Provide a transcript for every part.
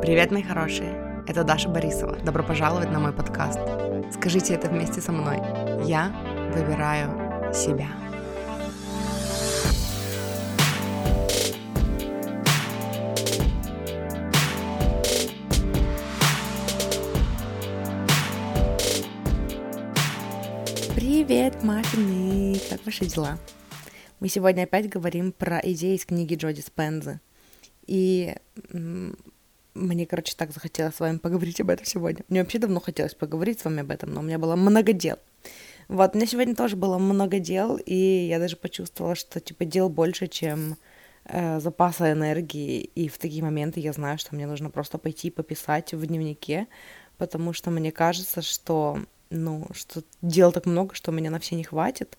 Привет, мои хорошие! Это Даша Борисова. Добро пожаловать на мой подкаст. Скажите это вместе со мной. Я выбираю себя. Привет, маффины! Как ваши дела? Мы сегодня опять говорим про идеи из книги Джоди Спензы. И мне, короче, так захотелось с вами поговорить об этом сегодня. Мне вообще давно хотелось поговорить с вами об этом, но у меня было много дел. Вот, у меня сегодня тоже было много дел, и я даже почувствовала, что, типа, дел больше, чем э, запаса энергии, и в такие моменты я знаю, что мне нужно просто пойти пописать в дневнике, потому что мне кажется, что, ну, что дел так много, что меня на все не хватит,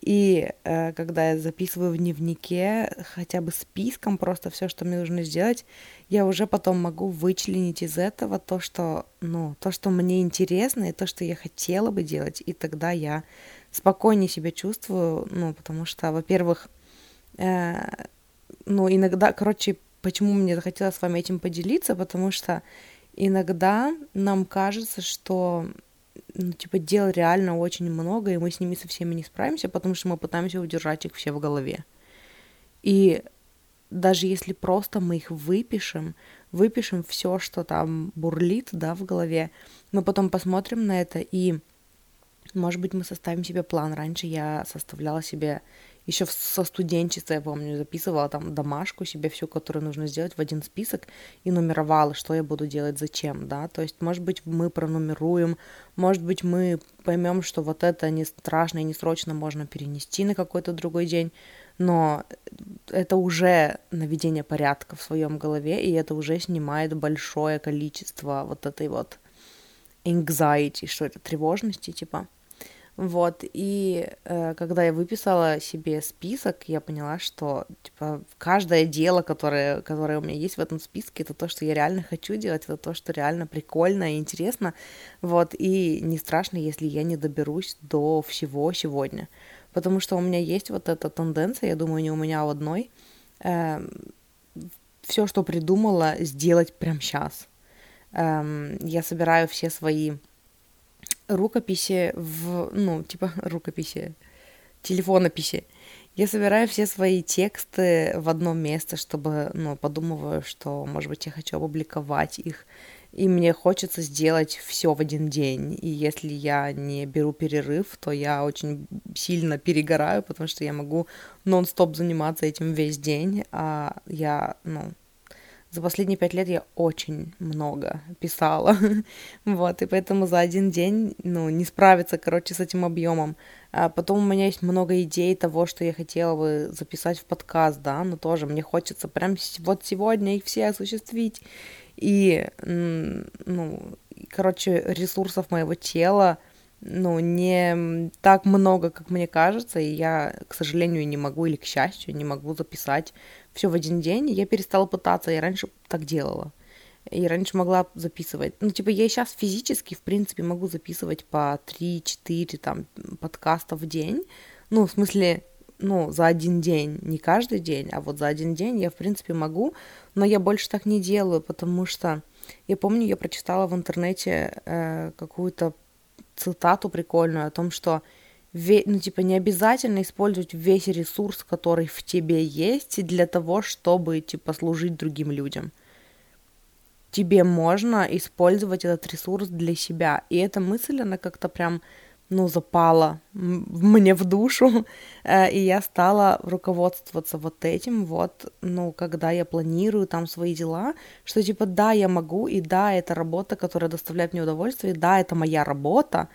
и э, когда я записываю в дневнике хотя бы списком просто все, что мне нужно сделать, я уже потом могу вычленить из этого то, что, ну, то, что мне интересно, и то, что я хотела бы делать, и тогда я спокойнее себя чувствую, ну, потому что, во-первых, э, ну, иногда, короче, почему мне захотелось с вами этим поделиться, потому что иногда нам кажется, что ну, типа, дел реально очень много, и мы с ними со всеми не справимся, потому что мы пытаемся удержать их все в голове. И даже если просто мы их выпишем, выпишем все, что там бурлит, да, в голове, мы потом посмотрим на это и, может быть, мы составим себе план. Раньше я составляла себе еще со студенчества, я помню, записывала там домашку себе всю, которую нужно сделать в один список и нумеровала, что я буду делать, зачем, да, то есть, может быть, мы пронумеруем, может быть, мы поймем, что вот это не страшно и не срочно можно перенести на какой-то другой день, но это уже наведение порядка в своем голове, и это уже снимает большое количество вот этой вот anxiety, что это, тревожности, типа. Вот, и э, когда я выписала себе список, я поняла, что, типа, каждое дело, которое, которое у меня есть в этом списке, это то, что я реально хочу делать, это то, что реально прикольно и интересно, вот, и не страшно, если я не доберусь до всего сегодня, потому что у меня есть вот эта тенденция, я думаю, не у меня а у одной, э, все, что придумала, сделать прямо сейчас. Э, я собираю все свои рукописи в, ну, типа рукописи, телефонописи. Я собираю все свои тексты в одно место, чтобы, ну, подумываю, что, может быть, я хочу опубликовать их, и мне хочется сделать все в один день. И если я не беру перерыв, то я очень сильно перегораю, потому что я могу нон-стоп заниматься этим весь день, а я, ну, за последние пять лет я очень много писала, вот, и поэтому за один день, ну, не справиться, короче, с этим объемом. А потом у меня есть много идей того, что я хотела бы записать в подкаст, да, но тоже мне хочется прям вот сегодня их все осуществить. И, ну, короче, ресурсов моего тела, ну, не так много, как мне кажется, и я, к сожалению, не могу, или к счастью, не могу записать все в один день, я перестала пытаться, я раньше так делала. И раньше могла записывать. Ну, типа, я сейчас физически, в принципе, могу записывать по 3-4 там подкаста в день. Ну, в смысле, ну, за один день, не каждый день, а вот за один день я, в принципе, могу, но я больше так не делаю, потому что я помню, я прочитала в интернете э, какую-то цитату прикольную о том, что ну, типа, не обязательно использовать весь ресурс, который в тебе есть, для того, чтобы, типа, служить другим людям. Тебе можно использовать этот ресурс для себя. И эта мысль, она как-то прям, ну, запала мне в душу, э, и я стала руководствоваться вот этим. Вот, ну, когда я планирую там свои дела, что, типа, да, я могу, и да, это работа, которая доставляет мне удовольствие, и да, это моя работа,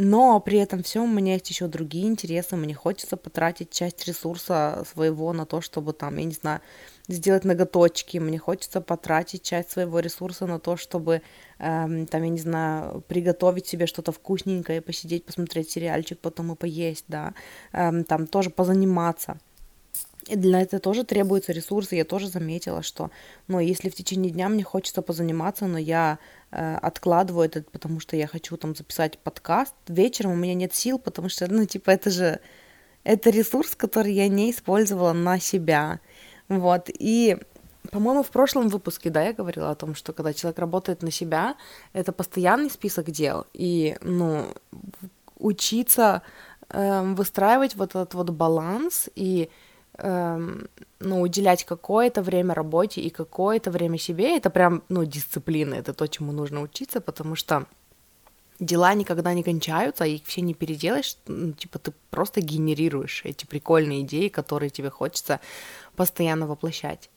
но при этом всем у меня есть еще другие интересы, мне хочется потратить часть ресурса своего на то, чтобы там, я не знаю, сделать ноготочки, мне хочется потратить часть своего ресурса на то, чтобы эм, там, я не знаю, приготовить себе что-то вкусненькое, посидеть, посмотреть сериальчик, потом и поесть, да, эм, там тоже позаниматься. И для этого тоже требуются ресурсы. Я тоже заметила, что, ну, если в течение дня мне хочется позаниматься, но я э, откладываю это, потому что я хочу там записать подкаст, вечером у меня нет сил, потому что, ну, типа, это же, это ресурс, который я не использовала на себя. Вот, и по-моему, в прошлом выпуске, да, я говорила о том, что когда человек работает на себя, это постоянный список дел, и, ну, учиться э, выстраивать вот этот вот баланс и э, ну, уделять какое-то время работе и какое-то время себе, это прям, ну, дисциплина, это то, чему нужно учиться, потому что дела никогда не кончаются, их все не переделаешь, ну, типа ты просто генерируешь эти прикольные идеи, которые тебе хочется постоянно воплощать.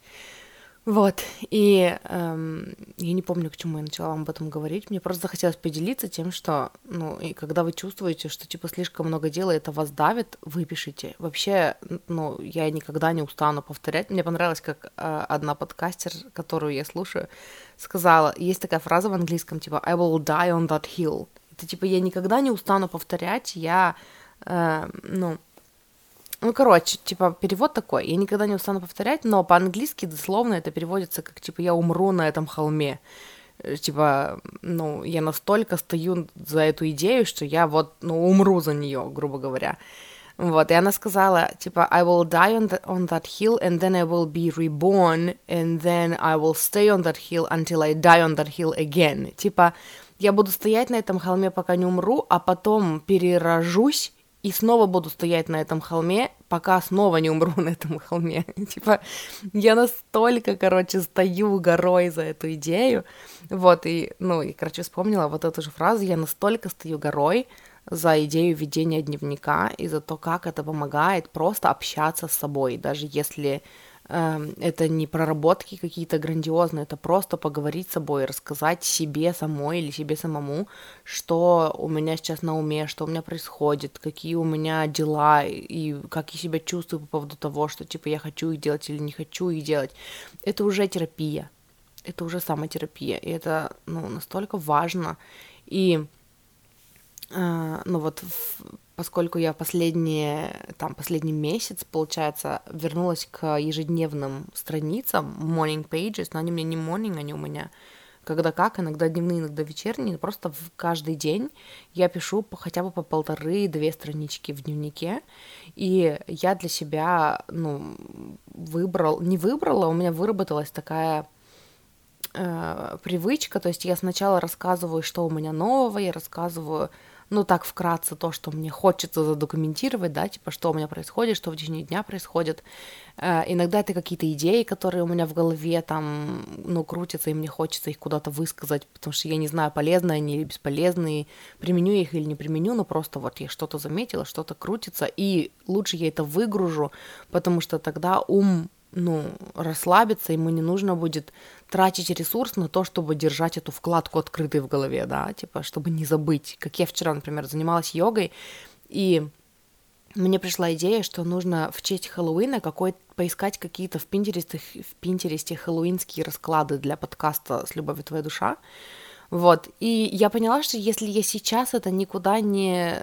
Вот, и эм, я не помню, к чему я начала вам об этом говорить, мне просто захотелось поделиться тем, что, ну, и когда вы чувствуете, что, типа, слишком много дела, это вас давит, выпишите. Вообще, ну, я никогда не устану повторять. Мне понравилось, как э, одна подкастер, которую я слушаю, сказала, есть такая фраза в английском, типа, I will die on that hill. Это, типа, я никогда не устану повторять, я, э, ну, ну, короче, типа, перевод такой. Я никогда не устану повторять, но по-английски дословно это переводится как, типа, я умру на этом холме. Э, типа, ну, я настолько стою за эту идею, что я вот, ну, умру за нее, грубо говоря. Вот, и она сказала, типа, I will die on, the, on that hill, and then I will be reborn, and then I will stay on that hill until I die on that hill again. Типа, я буду стоять на этом холме, пока не умру, а потом перерожусь и снова буду стоять на этом холме, пока снова не умру на этом холме. типа, я настолько, короче, стою горой за эту идею. Вот, и, ну, и, короче, вспомнила вот эту же фразу, я настолько стою горой за идею ведения дневника и за то, как это помогает просто общаться с собой, даже если это не проработки какие-то грандиозные, это просто поговорить с собой, рассказать себе самой или себе самому, что у меня сейчас на уме, что у меня происходит, какие у меня дела и как я себя чувствую по поводу того, что типа я хочу их делать или не хочу их делать. Это уже терапия, это уже самотерапия, и это ну, настолько важно. И э, ну вот поскольку я последние, там, последний месяц, получается, вернулась к ежедневным страницам, morning pages, но они меня не morning, они у меня когда как, иногда дневные, иногда вечерние, просто в каждый день я пишу по, хотя бы по полторы-две странички в дневнике, и я для себя, ну, выбрал, не выбрала, у меня выработалась такая э, привычка, то есть я сначала рассказываю, что у меня нового, я рассказываю ну, так вкратце то, что мне хочется задокументировать, да, типа, что у меня происходит, что в течение дня происходит. Э, иногда это какие-то идеи, которые у меня в голове там, ну, крутятся, и мне хочется их куда-то высказать, потому что я не знаю, полезные они или бесполезные, применю их или не применю, но просто вот я что-то заметила, что-то крутится, и лучше я это выгружу, потому что тогда ум ну, расслабиться, ему не нужно будет тратить ресурс на то, чтобы держать эту вкладку открытой в голове, да, типа, чтобы не забыть. Как я вчера, например, занималась йогой, и мне пришла идея, что нужно в честь Хэллоуина какой поискать какие-то в Пинтересте, в Пинтересте хэллоуинские расклады для подкаста «С любовью твоя душа», вот. И я поняла, что если я сейчас это никуда не,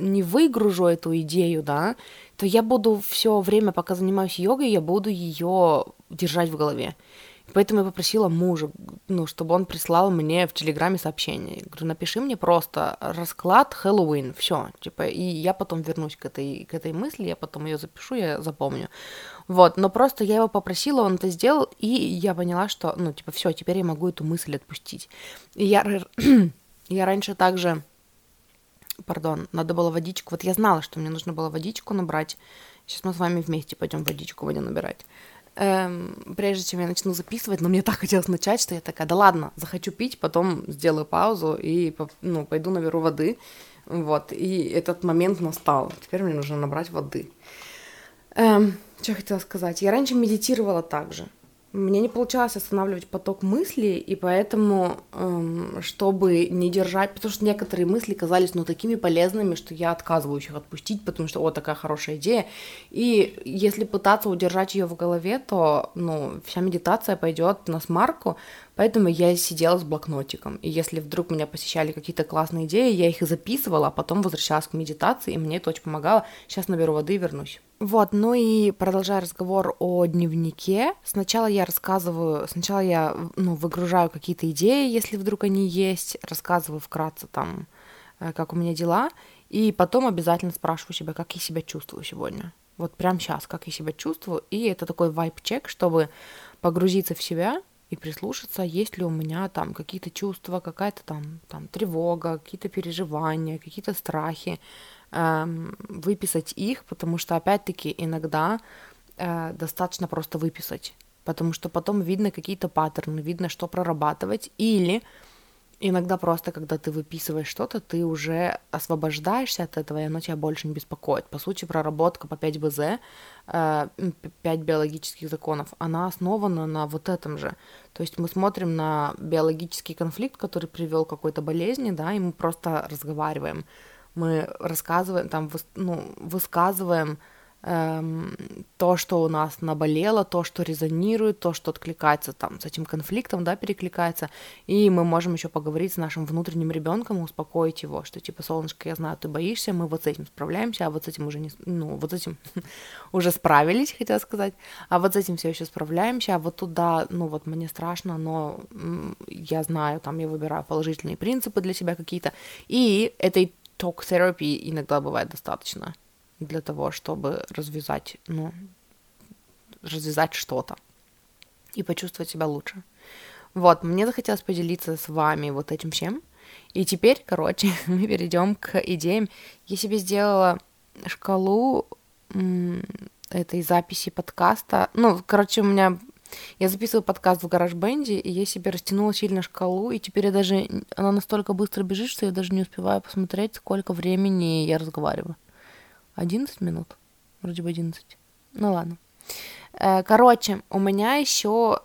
не выгружу эту идею, да, то я буду все время, пока занимаюсь йогой, я буду ее держать в голове. Поэтому я попросила мужа, ну, чтобы он прислал мне в Телеграме сообщение. Я говорю, напиши мне просто расклад Хэллоуин, все, типа, и я потом вернусь к этой, к этой мысли, я потом ее запишу, я запомню. Вот, но просто я его попросила, он это сделал, и я поняла, что, ну, типа, все, теперь я могу эту мысль отпустить. И я, я раньше также, пардон, надо было водичку, вот я знала, что мне нужно было водичку набрать, сейчас мы с вами вместе пойдем водичку будем набирать эм, прежде чем я начну записывать, но мне так хотелось начать, что я такая, да ладно, захочу пить, потом сделаю паузу и, ну, пойду наберу воды, вот, и этот момент настал, теперь мне нужно набрать воды. Эм, что я хотела сказать? Я раньше медитировала также, мне не получалось останавливать поток мыслей, и поэтому, эм, чтобы не держать, потому что некоторые мысли казались, ну, такими полезными, что я отказываюсь их отпустить, потому что, о, такая хорошая идея. И если пытаться удержать ее в голове, то, ну, вся медитация пойдет на смарку, Поэтому я сидела с блокнотиком. И если вдруг меня посещали какие-то классные идеи, я их записывала, а потом возвращалась к медитации, и мне это очень помогало. Сейчас наберу воды и вернусь. Вот, ну и продолжая разговор о дневнике, сначала я рассказываю, сначала я, ну, выгружаю какие-то идеи, если вдруг они есть, рассказываю вкратце там, э, как у меня дела, и потом обязательно спрашиваю себя, как я себя чувствую сегодня. Вот прямо сейчас, как я себя чувствую, и это такой вайп-чек, чтобы погрузиться в себя и прислушаться, есть ли у меня там какие-то чувства, какая-то там, там тревога, какие-то переживания, какие-то страхи, эм, выписать их, потому что, опять-таки, иногда э, достаточно просто выписать, потому что потом видно какие-то паттерны, видно, что прорабатывать, или иногда просто, когда ты выписываешь что-то, ты уже освобождаешься от этого, и оно тебя больше не беспокоит. По сути, проработка по 5 БЗ, 5 э, биологических законов, она основана на вот этом же. То есть мы смотрим на биологический конфликт, который привел к какой-то болезни, да, и мы просто разговариваем. Мы рассказываем, там, ну, высказываем эм, то, что у нас наболело, то, что резонирует, то, что откликается там с этим конфликтом, да, перекликается, и мы можем еще поговорить с нашим внутренним ребенком, успокоить его, что типа, солнышко, я знаю, ты боишься, мы вот с этим справляемся, а вот с этим уже не, ну, вот с этим уже справились, хотела сказать, а вот с этим все еще справляемся, а вот туда, ну, вот мне страшно, но я знаю, там я выбираю положительные принципы для себя какие-то, и этой ток-терапии иногда бывает достаточно для того, чтобы развязать, ну, развязать что-то и почувствовать себя лучше. Вот, мне захотелось поделиться с вами вот этим всем. И теперь, короче, мы перейдем к идеям. Я себе сделала шкалу этой записи подкаста. Ну, короче, у меня... Я записываю подкаст в гараж-бенде, и я себе растянула сильно шкалу, и теперь я даже... Она настолько быстро бежит, что я даже не успеваю посмотреть, сколько времени я разговариваю. 11 минут. Вроде бы 11. Ну ладно. Э, короче, у меня еще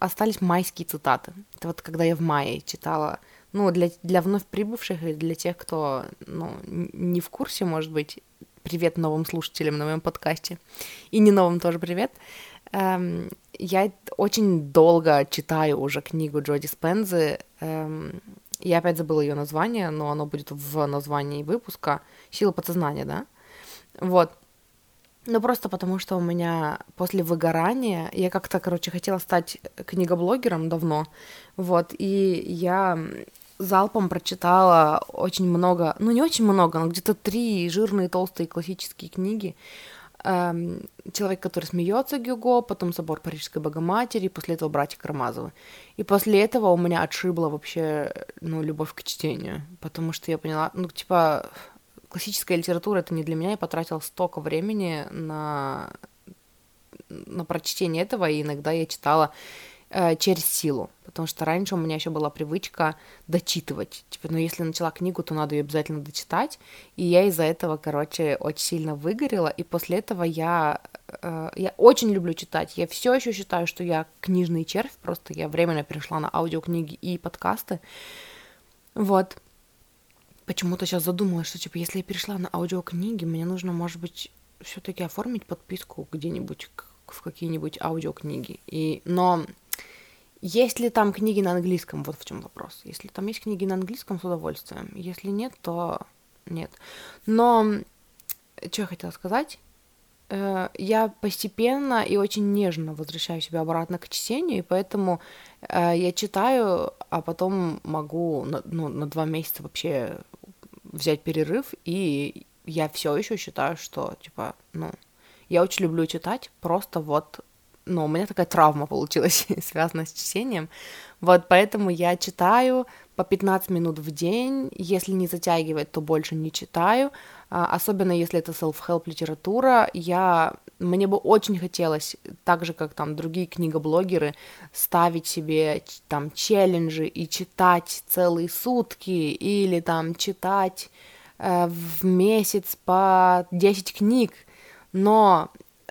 остались майские цитаты. Это вот когда я в мае читала, ну, для, для вновь прибывших и для тех, кто, ну, не в курсе, может быть, привет новым слушателям на моем подкасте. И не новым тоже привет. Эм, я очень долго читаю уже книгу Джоди Спензы. Эм, я опять забыла ее название, но оно будет в названии выпуска. Сила подсознания, да? Вот. Ну, просто потому что у меня после выгорания, я как-то, короче, хотела стать книгоблогером давно, вот, и я залпом прочитала очень много, ну, не очень много, но где-то три жирные, толстые классические книги. Эм, «Человек, который смеется» Гюго, потом «Собор Парижской Богоматери», после этого «Братья Карамазовы». И после этого у меня отшибла вообще, ну, любовь к чтению, потому что я поняла, ну, типа, классическая литература это не для меня, я потратила столько времени на, на прочтение этого, и иногда я читала э, через силу, потому что раньше у меня еще была привычка дочитывать. Типа, ну если начала книгу, то надо ее обязательно дочитать, и я из-за этого, короче, очень сильно выгорела, и после этого я э, я очень люблю читать. Я все еще считаю, что я книжный червь, просто я временно перешла на аудиокниги и подкасты. Вот почему-то сейчас задумалась, что, типа, если я перешла на аудиокниги, мне нужно, может быть, все-таки оформить подписку где-нибудь в какие-нибудь аудиокниги. И, но есть ли там книги на английском? Вот в чем вопрос. Если там есть книги на английском, с удовольствием. Если нет, то нет. Но что я хотела сказать? Э, я постепенно и очень нежно возвращаю себя обратно к чтению, и поэтому э, я читаю, а потом могу на, ну, на два месяца вообще взять перерыв, и я все еще считаю, что, типа, ну, я очень люблю читать, просто вот, ну, у меня такая травма получилась, связанная с чтением, вот поэтому я читаю по 15 минут в день, если не затягивает, то больше не читаю, а, особенно если это self-help литература, я мне бы очень хотелось, так же как там другие книгоблогеры, ставить себе там челленджи и читать целые сутки или там читать э, в месяц по 10 книг, но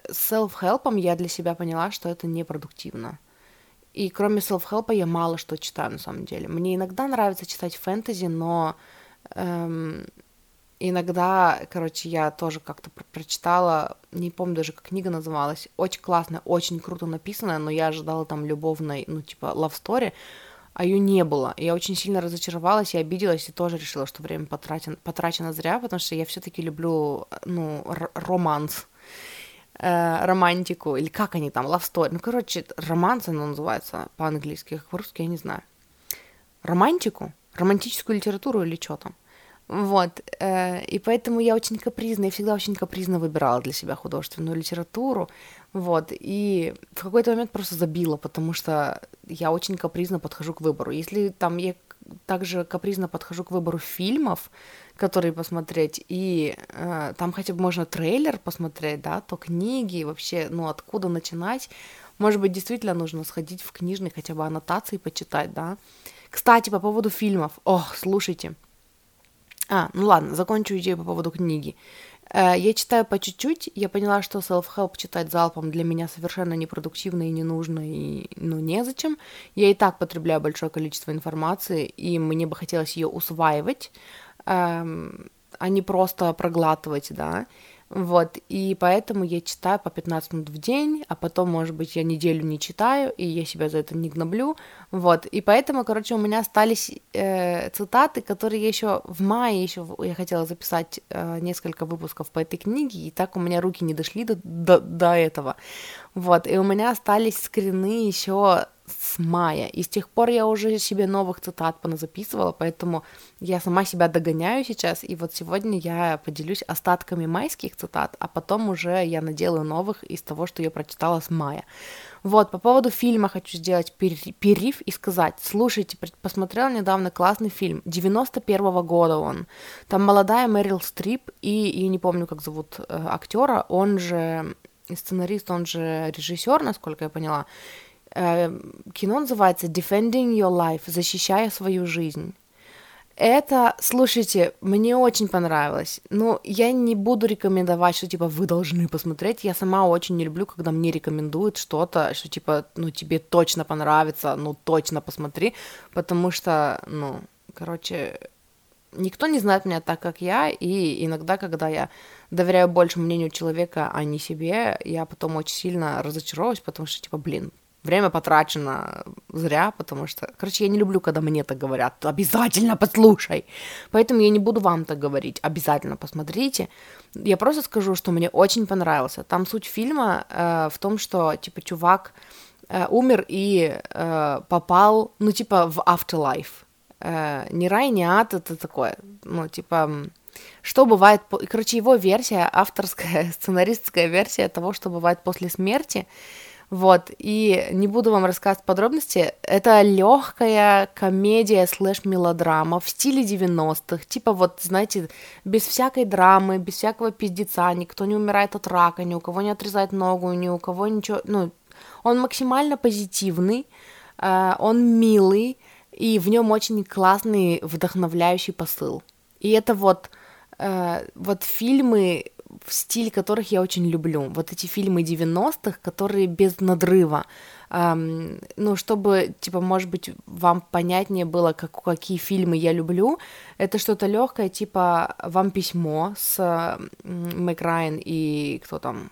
self-help я для себя поняла, что это непродуктивно. И кроме self-help я мало что читаю на самом деле. Мне иногда нравится читать фэнтези, но эм, иногда, короче, я тоже как-то прочитала, не помню даже, как книга называлась, очень классная, очень круто написанная, но я ожидала там любовной, ну, типа, love story, а ее не было. Я очень сильно разочаровалась и обиделась, и тоже решила, что время потрачено, потрачено зря, потому что я все-таки люблю, ну, романс, э, романтику, или как они там, love story. Ну, короче, романс оно называется по-английски, как по-русски, я не знаю. Романтику? Романтическую литературу или что там? Вот, э, и поэтому я очень капризна, я всегда очень капризно выбирала для себя художественную литературу. Вот, и в какой-то момент просто забила, потому что я очень капризно подхожу к выбору. Если там я также капризно подхожу к выбору фильмов, которые посмотреть, и э, там хотя бы можно трейлер посмотреть, да, то книги, вообще, ну, откуда начинать, может быть, действительно нужно сходить в книжный, хотя бы аннотации почитать, да. Кстати, по поводу фильмов, ох, слушайте, а, ну ладно, закончу идею по поводу книги. Э, я читаю по чуть-чуть, я поняла, что self-help читать залпом для меня совершенно непродуктивно и не нужно, и, ну, незачем. Я и так потребляю большое количество информации, и мне бы хотелось ее усваивать, эм, а не просто проглатывать, да. Вот, и поэтому я читаю по 15 минут в день, а потом, может быть, я неделю не читаю, и я себя за это не гноблю, вот, и поэтому, короче, у меня остались э, цитаты, которые я еще в мае еще я хотела записать э, несколько выпусков по этой книге, и так у меня руки не дошли до, до, до этого, вот, и у меня остались скрины еще с мая. И с тех пор я уже себе новых цитат поназаписывала, поэтому я сама себя догоняю сейчас. И вот сегодня я поделюсь остатками майских цитат, а потом уже я наделаю новых из того, что я прочитала с мая. Вот, по поводу фильма хочу сделать перерыв и сказать, слушайте, посмотрела недавно классный фильм, 91-го года он, там молодая Мэрил Стрип и, я не помню, как зовут э, актера, он же сценарист, он же режиссер, насколько я поняла, кино называется Defending Your Life, защищая свою жизнь. Это, слушайте, мне очень понравилось. Ну, я не буду рекомендовать, что, типа, вы должны посмотреть. Я сама очень не люблю, когда мне рекомендуют что-то, что, типа, ну, тебе точно понравится, ну, точно посмотри, потому что, ну, короче, никто не знает меня так, как я, и иногда, когда я доверяю больше мнению человека, а не себе, я потом очень сильно разочаровываюсь, потому что, типа, блин, время потрачено зря, потому что, короче, я не люблю, когда мне так говорят, обязательно послушай. Поэтому я не буду вам так говорить, обязательно посмотрите. Я просто скажу, что мне очень понравился. Там суть фильма э, в том, что, типа, чувак э, умер и э, попал, ну, типа, в afterlife. Э, не рай, не ад, это такое, ну, типа, что бывает, короче, его версия, авторская, сценаристская версия того, что бывает после смерти, вот, и не буду вам рассказывать подробности. Это легкая комедия слэш-мелодрама в стиле 90-х. Типа вот, знаете, без всякой драмы, без всякого пиздеца, никто не умирает от рака, ни у кого не отрезает ногу, ни у кого ничего... Ну, он максимально позитивный, э, он милый, и в нем очень классный, вдохновляющий посыл. И это вот, э, вот фильмы в стиль которых я очень люблю. Вот эти фильмы 90-х, которые без надрыва. Эм, ну, чтобы, типа, может быть, вам понятнее было, как, какие фильмы я люблю, это что-то легкое, типа «Вам письмо» с э, Мэк Райан и кто там?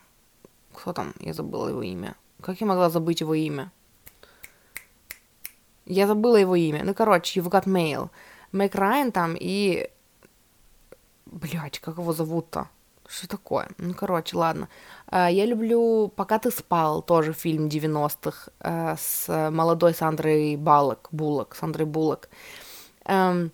Кто там? Я забыла его имя. Как я могла забыть его имя? Я забыла его имя. Ну, короче, You've Got Mail. Мэк Райан там и... Блять, как его зовут-то? Что такое? Ну, короче, ладно. А, я люблю «Пока ты спал», тоже фильм 90-х а, с молодой Сандрой Баллок, Буллок, Сандрой Буллок. Эм,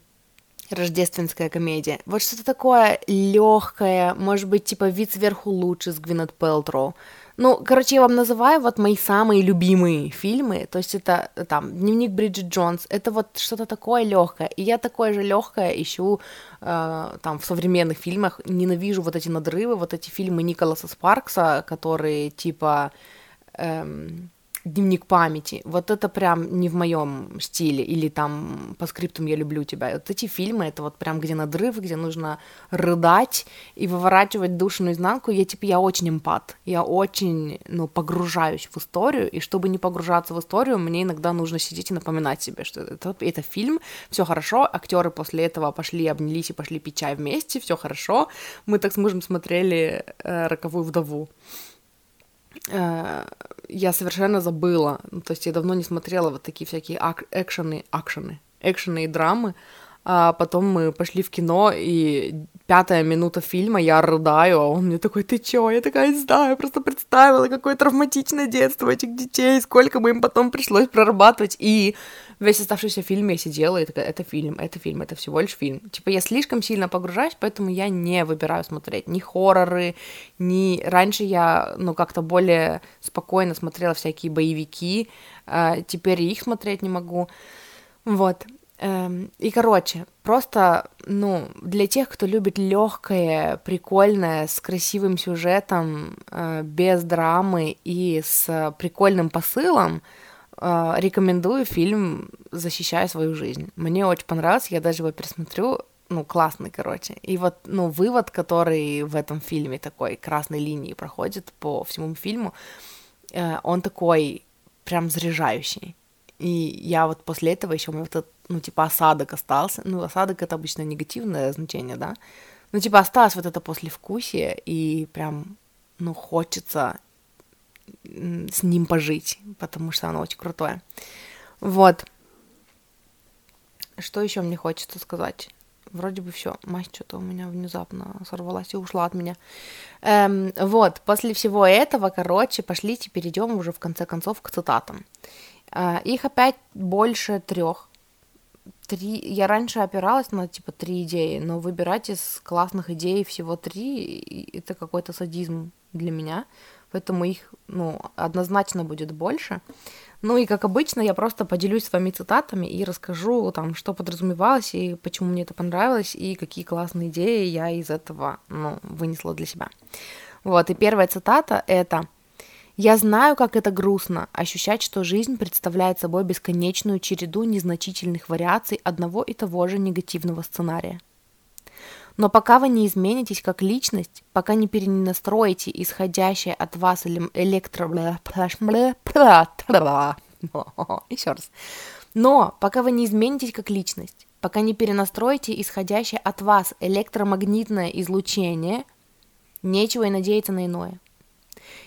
рождественская комедия. Вот что-то такое легкое, может быть, типа «Вид сверху лучше» с Гвинет Пелтроу. Ну, короче, я вам называю вот мои самые любимые фильмы. То есть это там дневник Бриджит Джонс. Это вот что-то такое легкое. И я такое же легкое ищу э, там в современных фильмах. Ненавижу вот эти надрывы, вот эти фильмы Николаса Спаркса, которые типа эм, дневник памяти. Вот это прям не в моем стиле. Или там по скриптам я люблю тебя. Вот эти фильмы, это вот прям где надрыв, где нужно рыдать и выворачивать душу наизнанку. Я типа, я очень эмпат. Я очень, ну, погружаюсь в историю. И чтобы не погружаться в историю, мне иногда нужно сидеть и напоминать себе, что это, это фильм, все хорошо, актеры после этого пошли, обнялись и пошли пить чай вместе, все хорошо. Мы так с мужем смотрели э, «Роковую вдову». Э, я совершенно забыла. Ну, то есть я давно не смотрела вот такие всякие ак- экшены, акшены, экшены и драмы. а потом мы пошли в кино, и пятая минута фильма, я рыдаю, а он мне такой, ты чё? Я такая, не знаю, просто представила, какое травматичное детство этих детей, сколько бы им потом пришлось прорабатывать, и весь оставшийся фильм я сидела и такая, это фильм, это фильм, это всего лишь фильм. Типа я слишком сильно погружаюсь, поэтому я не выбираю смотреть ни хорроры, ни... Раньше я, ну, как-то более спокойно смотрела всякие боевики, а теперь их смотреть не могу. Вот. Эм, и, короче, просто, ну, для тех, кто любит легкое, прикольное, с красивым сюжетом, э, без драмы и с прикольным посылом, э, рекомендую фильм «Защищая свою жизнь». Мне очень понравился, я даже его пересмотрю, ну, классный, короче. И вот, ну, вывод, который в этом фильме такой красной линии проходит по всему фильму, э, он такой прям заряжающий. И я вот после этого еще вот этот ну, типа, осадок остался. Ну, осадок — это обычно негативное значение, да? Ну, типа, осталось вот это послевкусие, и прям, ну, хочется с ним пожить, потому что оно очень крутое. Вот. Что еще мне хочется сказать? Вроде бы все. Мать что-то у меня внезапно сорвалась и ушла от меня. Эм, вот, после всего этого, короче, пошлите, перейдем уже в конце концов к цитатам. Э, их опять больше трех три... Я раньше опиралась на, типа, три идеи, но выбирать из классных идей всего три — это какой-то садизм для меня, поэтому их, ну, однозначно будет больше. Ну и, как обычно, я просто поделюсь с вами цитатами и расскажу, там, что подразумевалось, и почему мне это понравилось, и какие классные идеи я из этого, ну, вынесла для себя. Вот, и первая цитата — это я знаю, как это грустно – ощущать, что жизнь представляет собой бесконечную череду незначительных вариаций одного и того же негативного сценария. Но пока вы не изменитесь как личность, пока не перенастроите исходящее от вас электро... Еще раз. Но пока вы не изменитесь как личность, пока не перенастроите исходящее от вас электромагнитное излучение, нечего и надеяться на иное.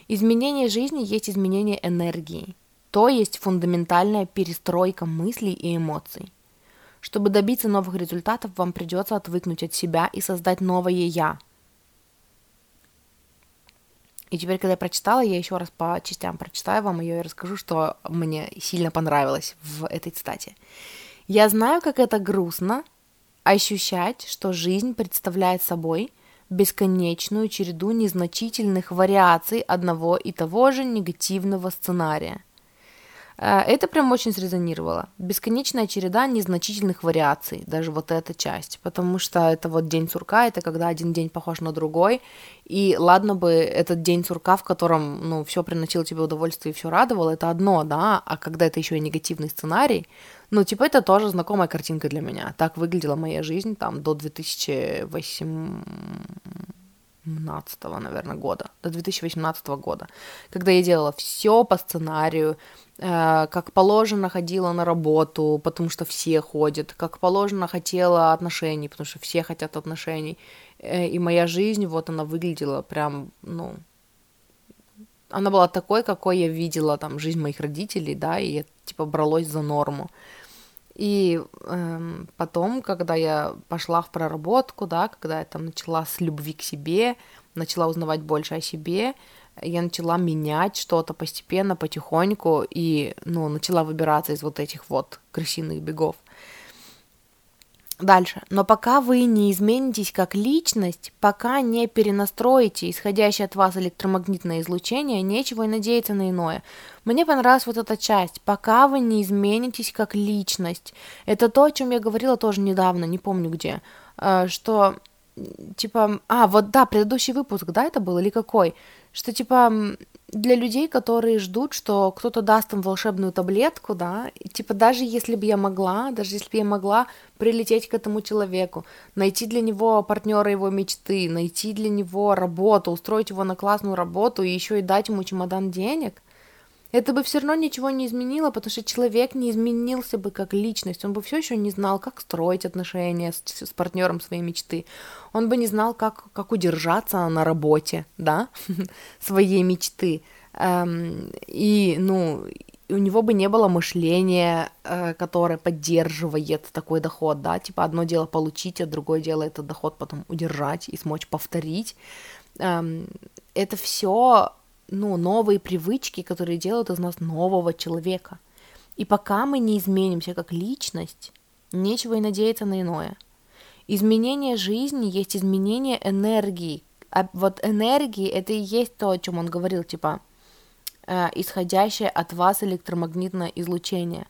Изменение жизни есть изменение энергии, то есть фундаментальная перестройка мыслей и эмоций. Чтобы добиться новых результатов, вам придется отвыкнуть от себя и создать новое «я». И теперь, когда я прочитала, я еще раз по частям прочитаю вам ее и расскажу, что мне сильно понравилось в этой цитате. Я знаю, как это грустно ощущать, что жизнь представляет собой – бесконечную череду незначительных вариаций одного и того же негативного сценария. Э, это прям очень срезонировало. Бесконечная череда незначительных вариаций, даже вот эта часть, потому что это вот день сурка, это когда один день похож на другой, и ладно бы этот день сурка, в котором, ну, все приносило тебе удовольствие и все радовало, это одно, да, а когда это еще и негативный сценарий, ну, типа, это тоже знакомая картинка для меня. Так выглядела моя жизнь там до 2018 наверное, года, до 2018 года, когда я делала все по сценарию, э, как положено ходила на работу, потому что все ходят, как положено хотела отношений, потому что все хотят отношений, э, и моя жизнь, вот она выглядела прям, ну, она была такой, какой я видела там жизнь моих родителей, да, и я типа бралась за норму. И эм, потом, когда я пошла в проработку, да, когда я там начала с любви к себе, начала узнавать больше о себе, я начала менять что-то постепенно, потихоньку, и, ну, начала выбираться из вот этих вот крысиных бегов. Дальше. Но пока вы не изменитесь как личность, пока не перенастроите исходящее от вас электромагнитное излучение, нечего и надеяться на иное. Мне понравилась вот эта часть. Пока вы не изменитесь как личность. Это то, о чем я говорила тоже недавно, не помню где. Э, что типа, а, вот да, предыдущий выпуск, да, это был или какой? Что типа для людей, которые ждут, что кто-то даст им волшебную таблетку, да, типа даже если бы я могла, даже если бы я могла прилететь к этому человеку, найти для него партнера его мечты, найти для него работу, устроить его на классную работу и еще и дать ему чемодан денег, это бы все равно ничего не изменило, потому что человек не изменился бы как личность, он бы все еще не знал, как строить отношения с, с партнером своей мечты, он бы не знал, как, как удержаться на работе, да, своей мечты. Эм, и, ну, у него бы не было мышления, э, которое поддерживает такой доход, да, типа одно дело получить, а другое дело этот доход потом удержать и смочь повторить. Эм, это все, ну, новые привычки, которые делают из нас нового человека. И пока мы не изменимся как личность, нечего и надеяться на иное. Изменение жизни есть изменение энергии. А вот энергии это и есть то, о чем он говорил, типа э, исходящее от вас электромагнитное излучение.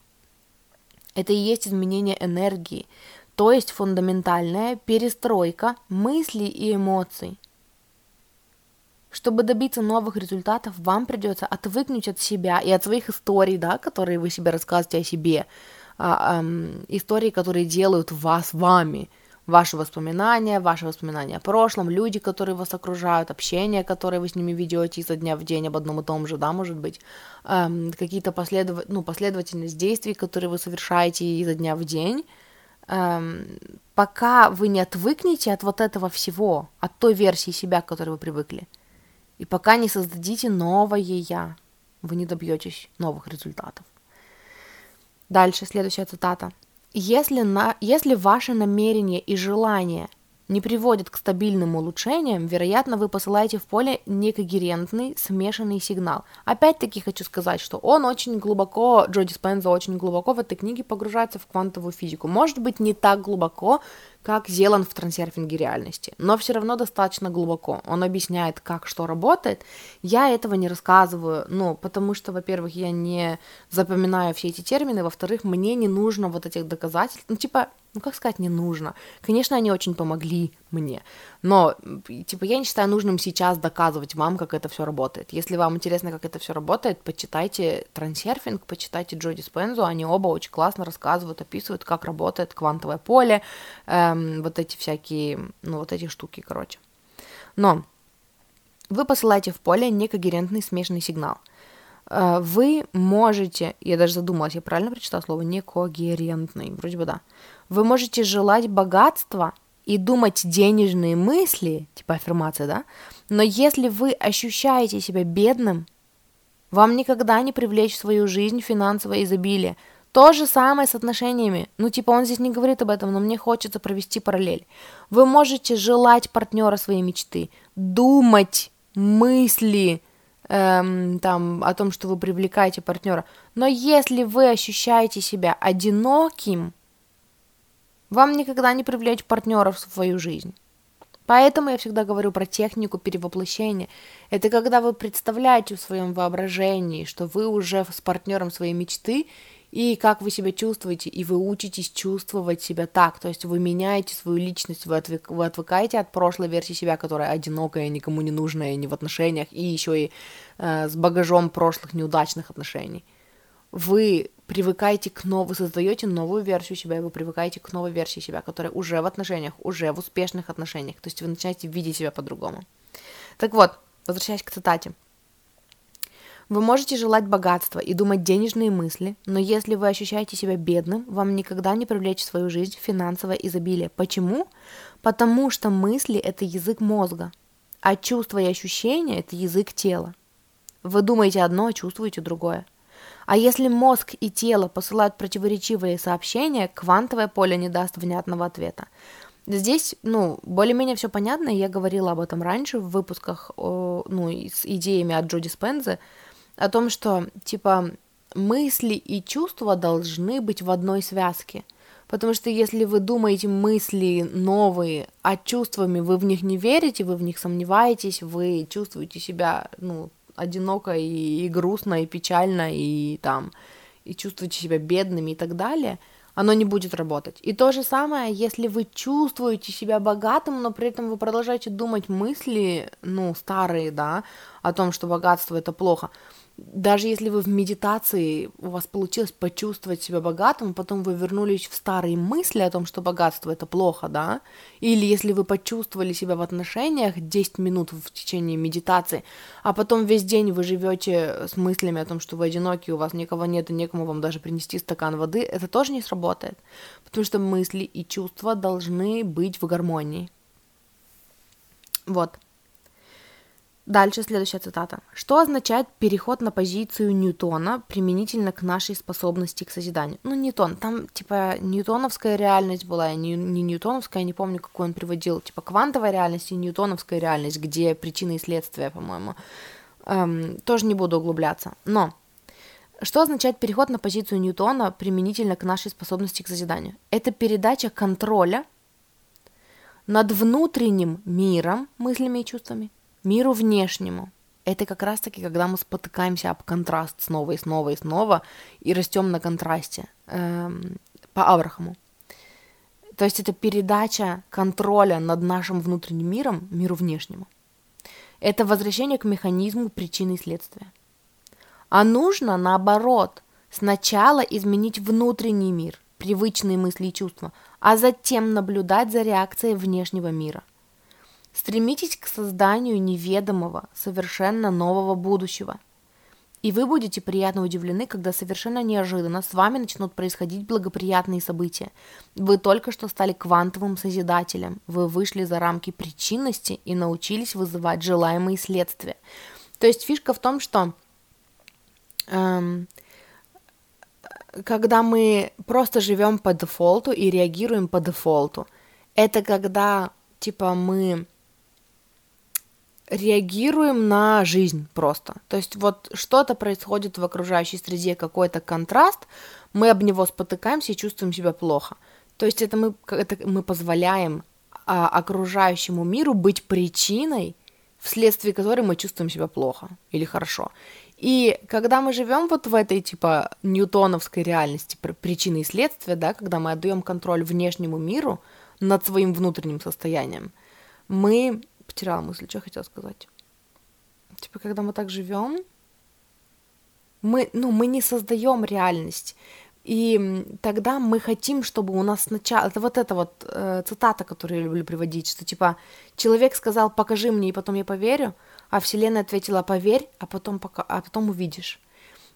Это и есть изменение энергии, то есть фундаментальная перестройка мыслей и эмоций. Чтобы добиться новых результатов, вам придется отвыкнуть от себя и от своих историй, да, которые вы себе рассказываете о себе, а, эм, истории, которые делают вас вами – ваши воспоминания, ваши воспоминания о прошлом, люди, которые вас окружают, общение, которое вы с ними ведете изо дня в день об одном и том же, да, может быть, эм, какие-то последов... ну, последовательность действий, которые вы совершаете изо дня в день, пока вы не отвыкнете от вот этого всего, от той версии себя, к которой вы привыкли, и пока не создадите новое я, вы не добьетесь новых результатов. Дальше, следующая цитата. Если, на, если ваши намерения и желания не приводят к стабильным улучшениям, вероятно, вы посылаете в поле некогерентный смешанный сигнал. Опять-таки хочу сказать, что он очень глубоко, Джо Диспенза очень глубоко в этой книге погружается в квантовую физику. Может быть, не так глубоко, как Зеланд в трансерфинге реальности, но все равно достаточно глубоко. Он объясняет, как что работает. Я этого не рассказываю, ну, потому что, во-первых, я не запоминаю все эти термины, во-вторых, мне не нужно вот этих доказательств, ну, типа, ну, как сказать, не нужно. Конечно, они очень помогли мне, но, типа, я не считаю нужным сейчас доказывать вам, как это все работает. Если вам интересно, как это все работает, почитайте трансерфинг, почитайте Джо Диспензу, они оба очень классно рассказывают, описывают, как работает квантовое поле, эм, вот эти всякие, ну, вот эти штуки, короче. Но вы посылаете в поле некогерентный смешанный сигнал – вы можете, я даже задумалась, я правильно прочитала слово некогерентный, вроде бы да. Вы можете желать богатства и думать денежные мысли, типа аффирмация, да? Но если вы ощущаете себя бедным, вам никогда не привлечь в свою жизнь финансовое изобилие. То же самое с отношениями. Ну, типа, он здесь не говорит об этом, но мне хочется провести параллель. Вы можете желать партнера своей мечты, думать мысли, эм, там, о том, что вы привлекаете партнера. Но если вы ощущаете себя одиноким, вам никогда не привлечь партнеров в свою жизнь. Поэтому я всегда говорю про технику перевоплощения. Это когда вы представляете в своем воображении, что вы уже с партнером своей мечты, и как вы себя чувствуете, и вы учитесь чувствовать себя так, то есть вы меняете свою личность, вы, отвык, вы отвыкаете от прошлой версии себя, которая одинокая, никому не нужная, не в отношениях, и еще и э, с багажом прошлых неудачных отношений. Вы привыкаете к новой, создаете новую версию себя, и вы привыкаете к новой версии себя, которая уже в отношениях, уже в успешных отношениях, то есть вы начинаете видеть себя по-другому. Так вот, возвращаясь к цитате. Вы можете желать богатства и думать денежные мысли, но если вы ощущаете себя бедным, вам никогда не привлечь в свою жизнь финансовое изобилие. Почему? Потому что мысли – это язык мозга, а чувства и ощущения – это язык тела. Вы думаете одно, а чувствуете другое. А если мозг и тело посылают противоречивые сообщения, квантовое поле не даст внятного ответа. Здесь, ну, более-менее все понятно, я говорила об этом раньше в выпусках, ну, с идеями от Джоди Спенза, о том, что, типа, мысли и чувства должны быть в одной связке. Потому что если вы думаете мысли новые, а чувствами вы в них не верите, вы в них сомневаетесь, вы чувствуете себя, ну, одиноко и, и грустно, и печально, и там, и чувствуете себя бедными и так далее, оно не будет работать. И то же самое, если вы чувствуете себя богатым, но при этом вы продолжаете думать мысли, ну, старые, да, о том, что богатство это плохо, даже если вы в медитации, у вас получилось почувствовать себя богатым, потом вы вернулись в старые мысли о том, что богатство это плохо, да, или если вы почувствовали себя в отношениях 10 минут в течение медитации, а потом весь день вы живете с мыслями о том, что вы одиноки, у вас никого нет и некому вам даже принести стакан воды, это тоже не сработает, потому что мысли и чувства должны быть в гармонии. Вот. Дальше следующая цитата. Что означает переход на позицию Ньютона применительно к нашей способности к созиданию? Ну, Ньютон, там, типа, ньютоновская реальность была, не, не ньютоновская, я не помню, какой он приводил, типа, квантовая реальность и ньютоновская реальность, где причины и следствия, по-моему. Эм, тоже не буду углубляться. Но что означает переход на позицию Ньютона применительно к нашей способности к созиданию? Это передача контроля над внутренним миром, мыслями и чувствами, миру внешнему. Это как раз-таки, когда мы спотыкаемся об контраст снова и снова и снова и растем на контрасте эм, по Аврахаму. То есть это передача контроля над нашим внутренним миром миру внешнему. Это возвращение к механизму причины и следствия. А нужно, наоборот, сначала изменить внутренний мир, привычные мысли и чувства, а затем наблюдать за реакцией внешнего мира. Стремитесь к созданию неведомого, совершенно нового будущего. И вы будете приятно удивлены, когда совершенно неожиданно с вами начнут происходить благоприятные события. Вы только что стали квантовым созидателем, вы вышли за рамки причинности и научились вызывать желаемые следствия. То есть фишка в том, что эм, когда мы просто живем по дефолту и реагируем по дефолту, это когда типа мы реагируем на жизнь просто. То есть вот что-то происходит в окружающей среде, какой-то контраст, мы об него спотыкаемся и чувствуем себя плохо. То есть это мы, это мы позволяем а, окружающему миру быть причиной, вследствие которой мы чувствуем себя плохо или хорошо. И когда мы живем вот в этой типа ньютоновской реальности причины и следствия, да, когда мы отдаем контроль внешнему миру над своим внутренним состоянием, мы потеряла мысль, что я хотела сказать. Типа, когда мы так живем, мы, ну, мы не создаем реальность. И тогда мы хотим, чтобы у нас сначала... Это вот эта вот э, цитата, которую я люблю приводить, что типа человек сказал, покажи мне, и потом я поверю, а Вселенная ответила, поверь, а потом, пока... а потом увидишь.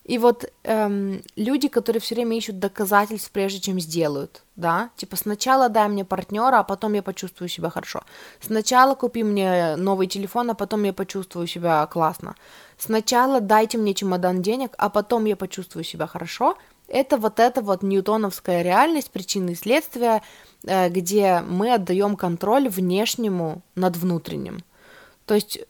И вот эм, люди, которые все время ищут доказательств, прежде чем сделают, да, типа сначала дай мне партнера, а потом я почувствую себя хорошо. Сначала купи мне новый телефон, а потом я почувствую себя классно. Сначала дайте мне чемодан денег, а потом я почувствую себя хорошо. Это вот эта вот ньютоновская реальность, причины и следствия, э, где мы отдаем контроль внешнему над внутренним. То есть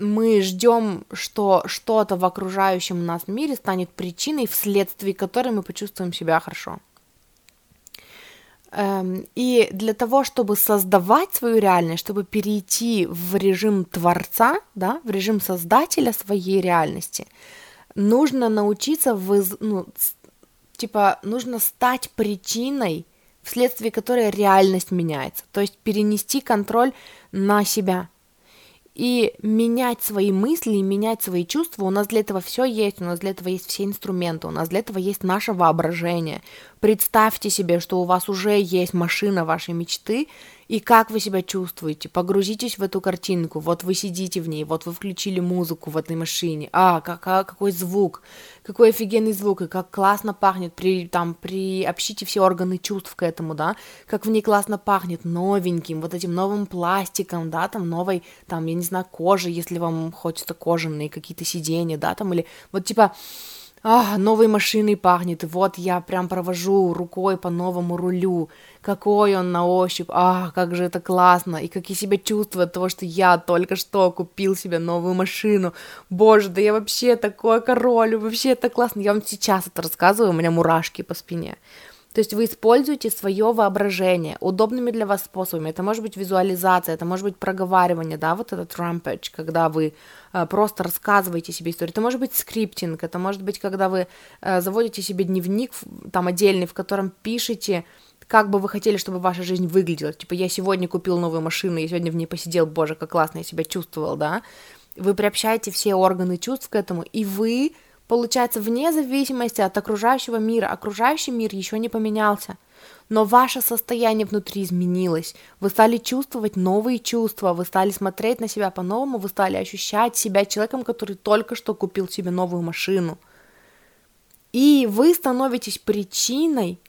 мы ждем, что что-то в окружающем нас мире станет причиной, вследствие которой мы почувствуем себя хорошо. Эм, и для того, чтобы создавать свою реальность, чтобы перейти в режим творца, да, в режим создателя своей реальности, нужно научиться, выз... ну, типа, нужно стать причиной, вследствие которой реальность меняется, то есть перенести контроль на себя – и менять свои мысли, менять свои чувства. У нас для этого все есть, у нас для этого есть все инструменты, у нас для этого есть наше воображение. Представьте себе, что у вас уже есть машина вашей мечты, и как вы себя чувствуете. Погрузитесь в эту картинку, вот вы сидите в ней, вот вы включили музыку в этой машине, а, как, а какой звук, какой офигенный звук, и как классно пахнет, при, там, приобщите все органы чувств к этому, да, как в ней классно пахнет новеньким, вот этим новым пластиком, да, там, новой, там, я не знаю, кожи, если вам хочется кожаные какие-то сиденья, да, там, или вот типа а, новой машиной пахнет, вот я прям провожу рукой по новому рулю, какой он на ощупь, а, как же это классно, и как я себя чувствую от того, что я только что купил себе новую машину, боже, да я вообще такой король, вообще это классно, я вам сейчас это рассказываю, у меня мурашки по спине, то есть вы используете свое воображение удобными для вас способами. Это может быть визуализация, это может быть проговаривание, да, вот этот rampage, когда вы э, просто рассказываете себе историю. Это может быть скриптинг, это может быть, когда вы э, заводите себе дневник там отдельный, в котором пишете, как бы вы хотели, чтобы ваша жизнь выглядела. Типа, я сегодня купил новую машину, я сегодня в ней посидел, боже, как классно я себя чувствовал, да. Вы приобщаете все органы чувств к этому, и вы Получается, вне зависимости от окружающего мира, окружающий мир еще не поменялся. Но ваше состояние внутри изменилось. Вы стали чувствовать новые чувства, вы стали смотреть на себя по-новому, вы стали ощущать себя человеком, который только что купил себе новую машину. И вы становитесь причиной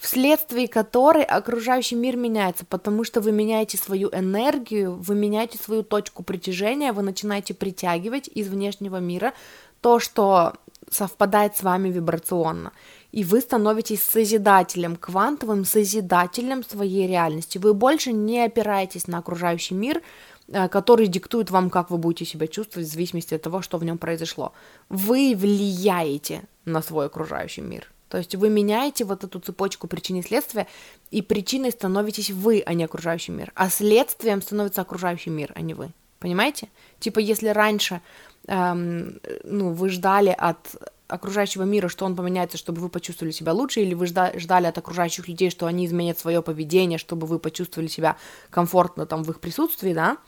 вследствие которой окружающий мир меняется, потому что вы меняете свою энергию, вы меняете свою точку притяжения, вы начинаете притягивать из внешнего мира то, что совпадает с вами вибрационно. И вы становитесь созидателем, квантовым созидателем своей реальности. Вы больше не опираетесь на окружающий мир, э, который диктует вам, как вы будете себя чувствовать в зависимости от того, что в нем произошло. Вы влияете на свой окружающий мир. То есть вы меняете вот эту цепочку причин и следствия, и причиной становитесь вы, а не окружающий мир. А следствием становится окружающий мир, а не вы. Понимаете? Типа, если раньше эм, ну, вы ждали от окружающего мира, что он поменяется, чтобы вы почувствовали себя лучше, или вы ждали от окружающих людей, что они изменят свое поведение, чтобы вы почувствовали себя комфортно там в их присутствии, да,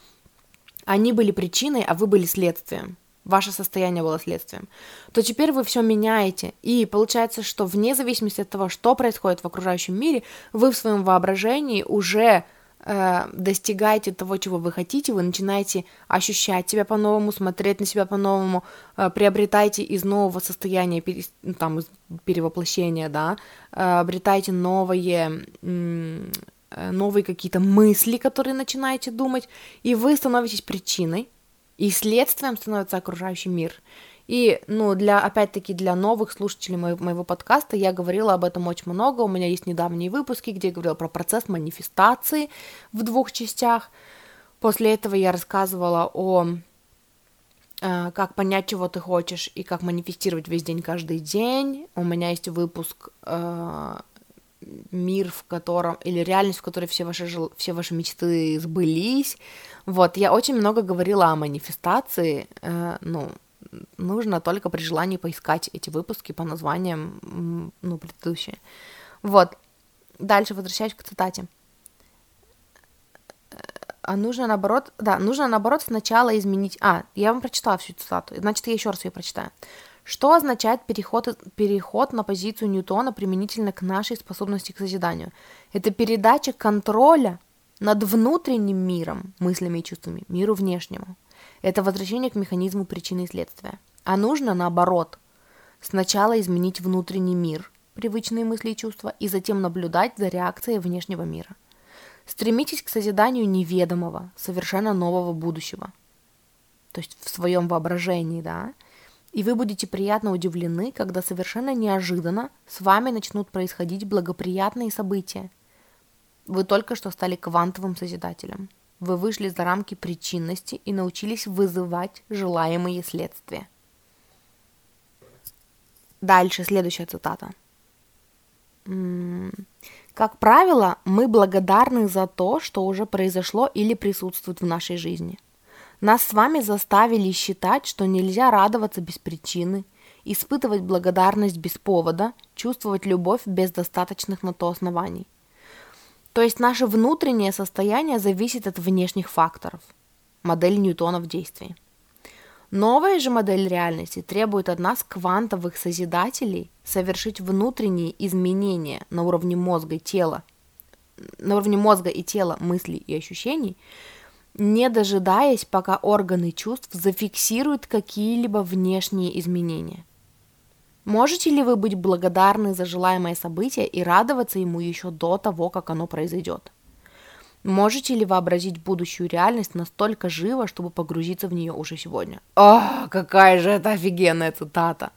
они были причиной, а вы были следствием ваше состояние было следствием, то теперь вы все меняете. И получается, что вне зависимости от того, что происходит в окружающем мире, вы в своем воображении уже э, достигаете того, чего вы хотите, вы начинаете ощущать себя по-новому, смотреть на себя по-новому, э, приобретаете из нового состояния, пере, ну, там, из перевоплощения, да, э, обретаете новые... Э, новые какие-то мысли, которые начинаете думать, и вы становитесь причиной и следствием становится окружающий мир. И, ну, для, опять-таки, для новых слушателей моего, моего подкаста я говорила об этом очень много. У меня есть недавние выпуски, где я говорила про процесс манифестации в двух частях. После этого я рассказывала о э, как понять, чего ты хочешь, и как манифестировать весь день, каждый день. У меня есть выпуск э, мир, в котором, или реальность, в которой все ваши, все ваши мечты сбылись. Вот, я очень много говорила о манифестации, э, ну, нужно только при желании поискать эти выпуски по названиям, ну, предыдущие. Вот, дальше возвращаюсь к цитате. А нужно наоборот, да, нужно наоборот сначала изменить... А, я вам прочитала всю цитату, значит, я еще раз ее прочитаю. Что означает переход, переход на позицию Ньютона применительно к нашей способности к созиданию? Это передача контроля над внутренним миром, мыслями и чувствами, миру внешнему. Это возвращение к механизму причины и следствия. А нужно наоборот. Сначала изменить внутренний мир, привычные мысли и чувства, и затем наблюдать за реакцией внешнего мира. Стремитесь к созиданию неведомого, совершенно нового будущего. То есть в своем воображении, да. И вы будете приятно удивлены, когда совершенно неожиданно с вами начнут происходить благоприятные события – вы только что стали квантовым созидателем. Вы вышли за рамки причинности и научились вызывать желаемые следствия. Дальше, следующая цитата. Как правило, мы благодарны за то, что уже произошло или присутствует в нашей жизни. Нас с вами заставили считать, что нельзя радоваться без причины, испытывать благодарность без повода, чувствовать любовь без достаточных на то оснований. То есть наше внутреннее состояние зависит от внешних факторов. Модель Ньютона в действии. Новая же модель реальности требует от нас квантовых созидателей совершить внутренние изменения на уровне мозга и тела, на уровне мозга и тела, мыслей и ощущений, не дожидаясь, пока органы чувств зафиксируют какие-либо внешние изменения – Можете ли вы быть благодарны за желаемое событие и радоваться ему еще до того, как оно произойдет? Можете ли вообразить будущую реальность настолько живо, чтобы погрузиться в нее уже сегодня? О, какая же это офигенная цитата!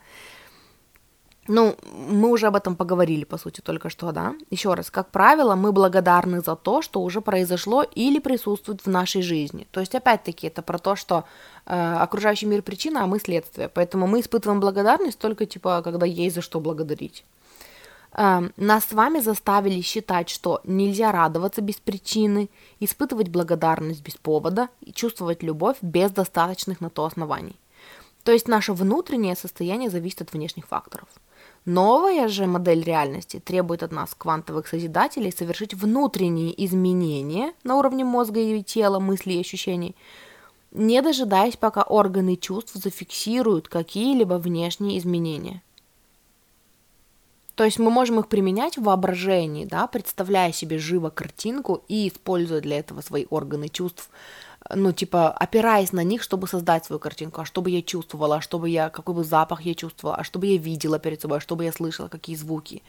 Ну, мы уже об этом поговорили, по сути, только что, да? Еще раз, как правило, мы благодарны за то, что уже произошло или присутствует в нашей жизни. То есть, опять-таки, это про то, что э, окружающий мир причина, а мы следствие. Поэтому мы испытываем благодарность только, типа, когда есть за что благодарить. Э, нас с вами заставили считать, что нельзя радоваться без причины, испытывать благодарность без повода и чувствовать любовь без достаточных на то оснований. То есть наше внутреннее состояние зависит от внешних факторов. Новая же модель реальности требует от нас, квантовых созидателей, совершить внутренние изменения на уровне мозга и тела, мыслей и ощущений, не дожидаясь, пока органы чувств зафиксируют какие-либо внешние изменения. То есть мы можем их применять в воображении, да, представляя себе живо картинку и используя для этого свои органы чувств ну, типа, опираясь на них, чтобы создать свою картинку, а что бы я чувствовала, а что бы я, какой бы запах я чувствовала, а что бы я видела перед собой, а что бы я слышала, какие звуки.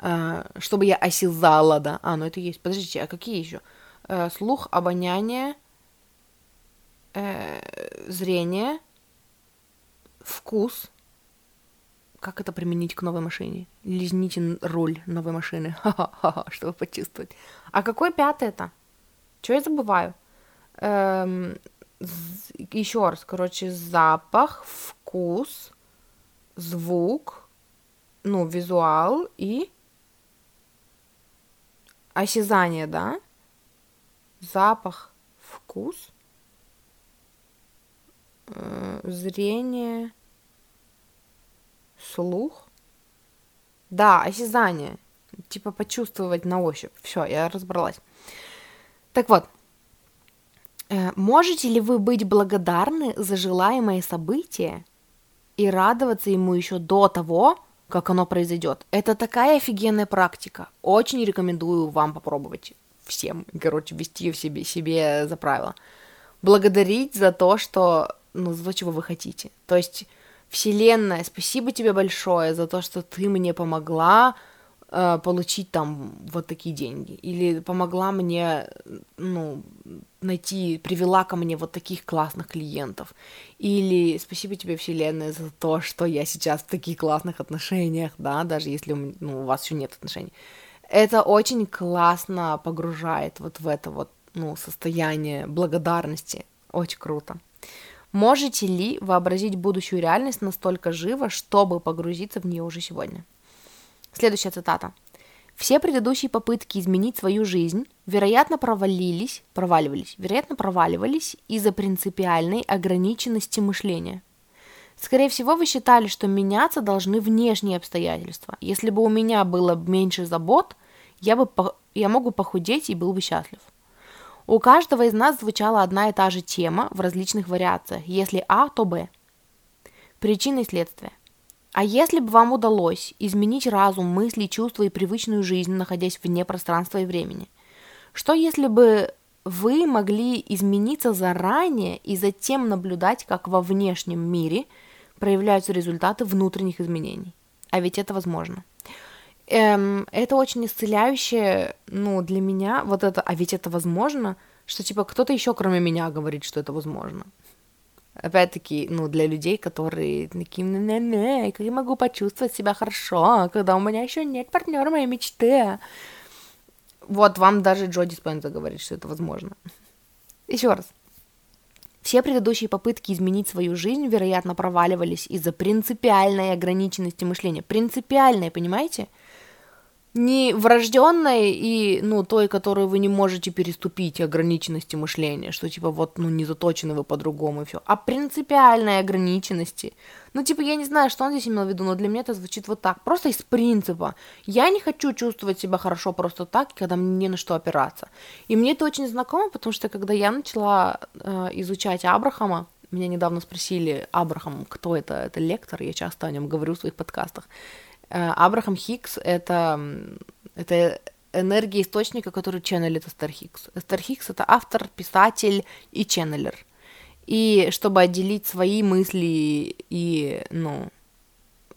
э, чтобы я осязала, да. А, ну это есть. Подождите, а какие еще? Э, слух, обоняние, э, зрение, вкус. Как это применить к новой машине? Лизните руль новой машины, Ха-ха-ха, чтобы почувствовать. А какой пятый это? Что я забываю? Эм, еще раз, короче, запах, вкус, звук, ну, визуал и осязание, да? Запах, вкус, э, зрение, слух. Да, осязание. Типа почувствовать на ощупь. Все, я разобралась. Так вот, можете ли вы быть благодарны за желаемое событие и радоваться ему еще до того, как оно произойдет? Это такая офигенная практика. Очень рекомендую вам попробовать всем, короче, вести в себе, себе за правило. Благодарить за то, что, ну, за то, чего вы хотите. То есть, Вселенная, спасибо тебе большое за то, что ты мне помогла э, получить там вот такие деньги. Или помогла мне, ну, найти, привела ко мне вот таких классных клиентов. Или спасибо тебе, Вселенная, за то, что я сейчас в таких классных отношениях, да, даже если ну, у вас еще нет отношений. Это очень классно погружает вот в это вот, ну, состояние благодарности. Очень круто. Можете ли вообразить будущую реальность настолько живо, чтобы погрузиться в нее уже сегодня? Следующая цитата. Все предыдущие попытки изменить свою жизнь, вероятно, провалились, проваливались, вероятно, проваливались из-за принципиальной ограниченности мышления. Скорее всего, вы считали, что меняться должны внешние обстоятельства. Если бы у меня было меньше забот, я, бы, я мог бы похудеть и был бы счастлив. У каждого из нас звучала одна и та же тема в различных вариациях. Если А, то Б. Причины и следствия. А если бы вам удалось изменить разум, мысли, чувства и привычную жизнь, находясь вне пространства и времени? Что если бы вы могли измениться заранее и затем наблюдать, как во внешнем мире проявляются результаты внутренних изменений? А ведь это возможно. Эм, это очень исцеляющее, ну, для меня, вот это, а ведь это возможно, что, типа, кто-то еще, кроме меня, говорит, что это возможно. Опять-таки, ну, для людей, которые такие, не не как я могу почувствовать себя хорошо, когда у меня еще нет партнера моей мечты. Вот вам даже Джоди Спенза говорит, что это возможно. Еще раз. Все предыдущие попытки изменить свою жизнь, вероятно, проваливались из-за принципиальной ограниченности мышления. Принципиальной, понимаете? Не врожденной и, ну, той, которую вы не можете переступить, ограниченности мышления, что, типа, вот, ну, не заточены вы по-другому и все, а принципиальной ограниченности. Ну, типа, я не знаю, что он здесь имел в виду, но для меня это звучит вот так, просто из принципа. Я не хочу чувствовать себя хорошо просто так, когда мне не на что опираться. И мне это очень знакомо, потому что, когда я начала э, изучать Абрахама, меня недавно спросили, Абрахам, кто это? Это лектор, я часто о нем говорю в своих подкастах. Э, Абрахам Хикс — это, это энергия источника, который ченнелит Эстер Хикс. Эстер Хикс — это автор, писатель и ченнелер. И чтобы отделить свои мысли и, ну,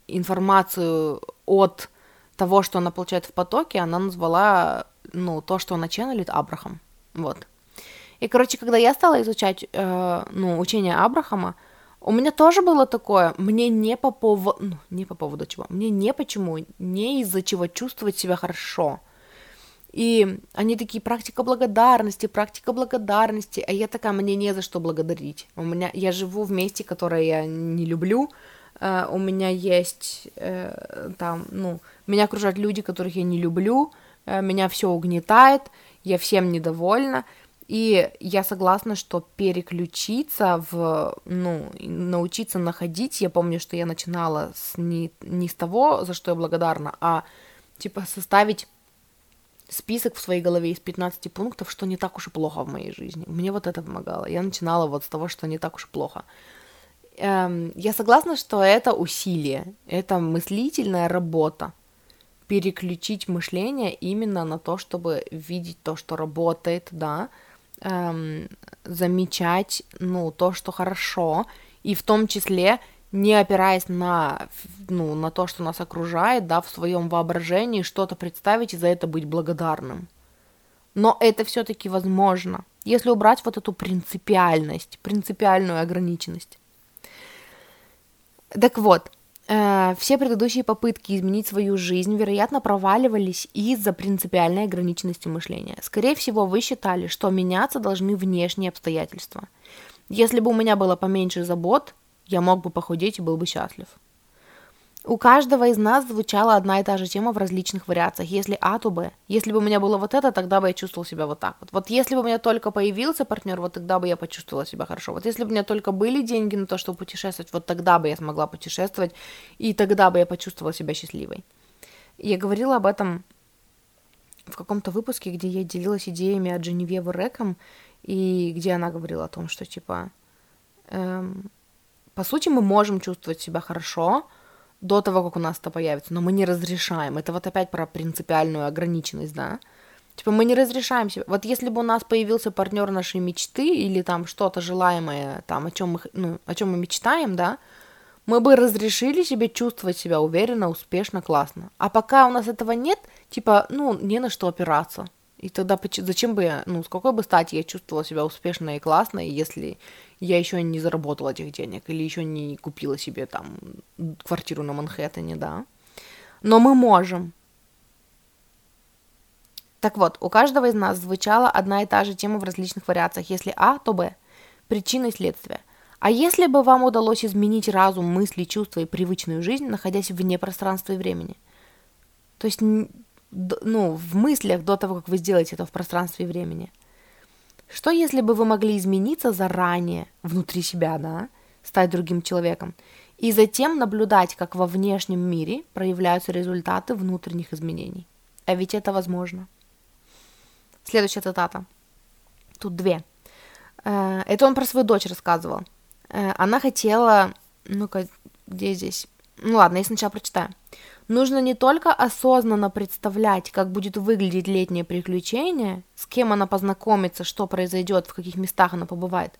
информацию от того, что она получает в потоке, она назвала, ну, то, что она ченнелит, Абрахам. Вот. И, короче, когда я стала изучать, э, ну, учение Абрахама, у меня тоже было такое, мне не по поводу, ну, не по поводу чего, мне не почему, не из-за чего чувствовать себя хорошо. И они такие, практика благодарности, практика благодарности, а я такая, мне не за что благодарить. У меня, я живу в месте, которое я не люблю, uh, у меня есть uh, там, ну, меня окружают люди, которых я не люблю, uh, меня все угнетает, я всем недовольна, и я согласна, что переключиться в, ну, научиться находить, я помню, что я начинала с не, не с того, за что я благодарна, а типа составить список в своей голове из 15 пунктов, что не так уж и плохо в моей жизни. Мне вот это помогало. Я начинала вот с того, что не так уж и плохо. Эм, я согласна, что это усилие, это мыслительная работа. Переключить мышление именно на то, чтобы видеть то, что работает, да, эм, замечать, ну, то, что хорошо, и в том числе не опираясь на, ну, на то, что нас окружает, да, в своем воображении что-то представить и за это быть благодарным. Но это все-таки возможно, если убрать вот эту принципиальность, принципиальную ограниченность. Так вот, все предыдущие попытки изменить свою жизнь, вероятно, проваливались из-за принципиальной ограниченности мышления. Скорее всего, вы считали, что меняться должны внешние обстоятельства. Если бы у меня было поменьше забот, я мог бы похудеть и был бы счастлив. У каждого из нас звучала одна и та же тема в различных вариациях. Если А, то Б. Если бы у меня было вот это, тогда бы я чувствовал себя вот так вот. Вот если бы у меня только появился партнер, вот тогда бы я почувствовала себя хорошо. Вот если бы у меня только были деньги на то, чтобы путешествовать, вот тогда бы я смогла путешествовать, и тогда бы я почувствовала себя счастливой. Я говорила об этом в каком-то выпуске, где я делилась идеями от Дженевьевы Рэком, и где она говорила о том, что, типа, эм, по сути, мы можем чувствовать себя хорошо, до того, как у нас это появится, но мы не разрешаем. Это вот опять про принципиальную ограниченность, да? Типа мы не разрешаем себе. Вот если бы у нас появился партнер нашей мечты или там что-то желаемое, там о чем мы, ну, о чем мы мечтаем, да, мы бы разрешили себе чувствовать себя уверенно, успешно, классно. А пока у нас этого нет, типа, ну, не на что опираться. И тогда зачем бы я, ну, с какой бы стати я чувствовала себя успешно и классно, если я еще не заработала этих денег или еще не купила себе там квартиру на Манхэттене, да. Но мы можем. Так вот, у каждого из нас звучала одна и та же тема в различных вариациях. Если А, то Б. Причина и следствие. А если бы вам удалось изменить разум, мысли, чувства и привычную жизнь, находясь вне пространства и времени? То есть, ну, в мыслях до того, как вы сделаете это в пространстве и времени – что если бы вы могли измениться заранее, внутри себя, да, стать другим человеком, и затем наблюдать, как во внешнем мире проявляются результаты внутренних изменений? А ведь это возможно. Следующая цитата. Тут две. Э, это он про свою дочь рассказывал. Э, она хотела... Ну-ка, где здесь? Ну ладно, я сначала прочитаю. Нужно не только осознанно представлять, как будет выглядеть летнее приключение, с кем она познакомится, что произойдет, в каких местах она побывает,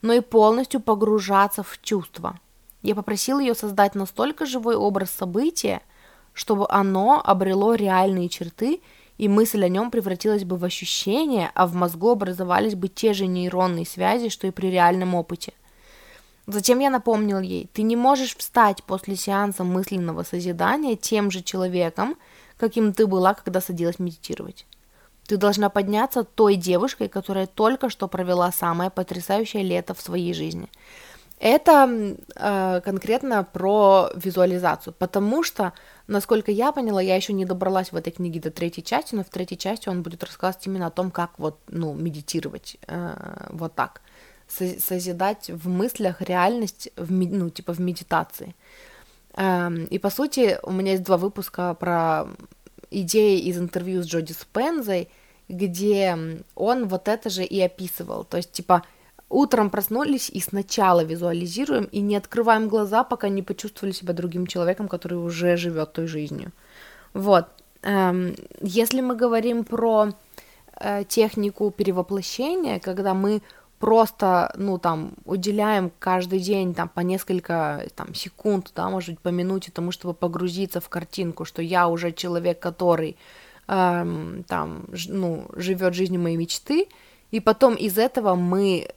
но и полностью погружаться в чувства. Я попросил ее создать настолько живой образ события, чтобы оно обрело реальные черты, и мысль о нем превратилась бы в ощущение, а в мозгу образовались бы те же нейронные связи, что и при реальном опыте. Затем я напомнил ей, ты не можешь встать после сеанса мысленного созидания тем же человеком, каким ты была, когда садилась медитировать. Ты должна подняться той девушкой, которая только что провела самое потрясающее лето в своей жизни. Это э, конкретно про визуализацию, потому что, насколько я поняла, я еще не добралась в этой книге до третьей части, но в третьей части он будет рассказывать именно о том, как вот, ну, медитировать э, вот так созидать в мыслях реальность, в, ну, типа в медитации. Эм, и по сути, у меня есть два выпуска про идеи из интервью с Джоди Спензой, где он вот это же и описывал. То есть, типа, утром проснулись и сначала визуализируем и не открываем глаза, пока не почувствовали себя другим человеком, который уже живет той жизнью. Вот. Эм, если мы говорим про э, технику перевоплощения, когда мы просто, ну, там, уделяем каждый день, там, по несколько, там, секунд, да, может быть, по минуте тому, чтобы погрузиться в картинку, что я уже человек, который, эм, там, ну, живет жизнью моей мечты, и потом из этого мы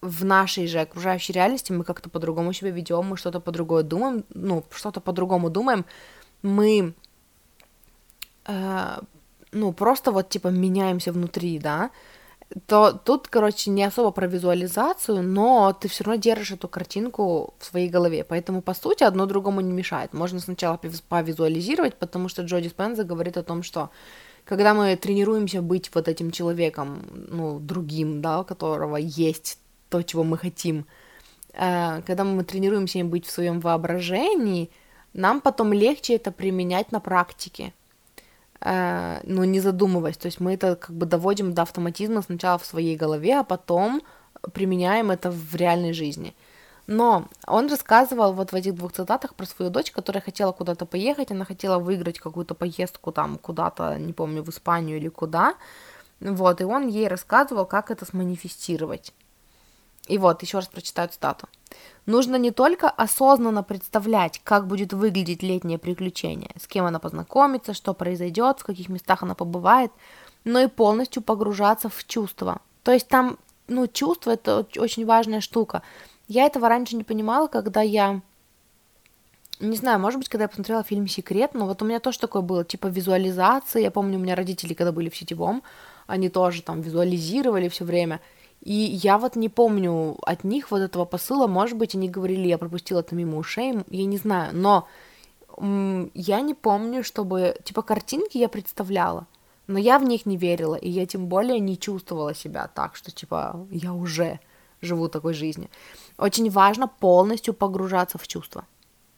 в нашей же окружающей реальности мы как-то по-другому себя ведем, мы что-то по-другому думаем, ну, что-то по-другому думаем, мы, э, ну, просто вот, типа, меняемся внутри, да, то тут, короче, не особо про визуализацию, но ты все равно держишь эту картинку в своей голове. Поэтому, по сути, одно другому не мешает. Можно сначала повизуализировать, потому что Джоди Спенза говорит о том, что когда мы тренируемся быть вот этим человеком, ну, другим, да, у которого есть то, чего мы хотим, э, когда мы тренируемся быть в своем воображении, нам потом легче это применять на практике. Э, ну, не задумываясь. То есть мы это как бы доводим до автоматизма сначала в своей голове, а потом применяем это в реальной жизни. Но он рассказывал вот в этих двух цитатах про свою дочь, которая хотела куда-то поехать, она хотела выиграть какую-то поездку там куда-то, не помню, в Испанию или куда. Вот, и он ей рассказывал, как это сманифестировать. И вот, еще раз прочитаю цитату. Нужно не только осознанно представлять, как будет выглядеть летнее приключение, с кем она познакомится, что произойдет, в каких местах она побывает, но и полностью погружаться в чувства. То есть там, ну, чувство это очень важная штука. Я этого раньше не понимала, когда я не знаю, может быть, когда я посмотрела фильм «Секрет», но вот у меня тоже такое было, типа визуализации. Я помню, у меня родители, когда были в сетевом, они тоже там визуализировали все время. И я вот не помню от них вот этого посыла, может быть, они говорили, я пропустила это мимо ушей, я не знаю, но я не помню, чтобы, типа, картинки я представляла, но я в них не верила, и я тем более не чувствовала себя так, что, типа, я уже живу такой жизнью. Очень важно полностью погружаться в чувства.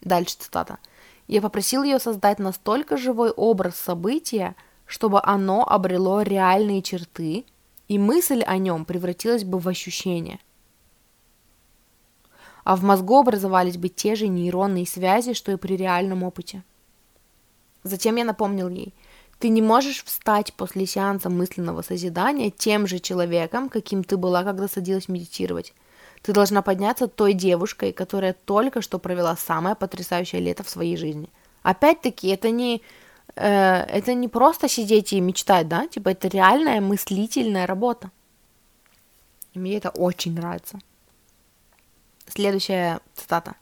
Дальше цитата. Я попросил ее создать настолько живой образ события, чтобы оно обрело реальные черты, и мысль о нем превратилась бы в ощущение. А в мозгу образовались бы те же нейронные связи, что и при реальном опыте. Затем я напомнил ей, ты не можешь встать после сеанса мысленного созидания тем же человеком, каким ты была, когда садилась медитировать. Ты должна подняться той девушкой, которая только что провела самое потрясающее лето в своей жизни. Опять-таки, это не, э, это не просто сидеть и мечтать, да? Типа, это реальная мыслительная работа. И мне это очень нравится. Следующая цитата.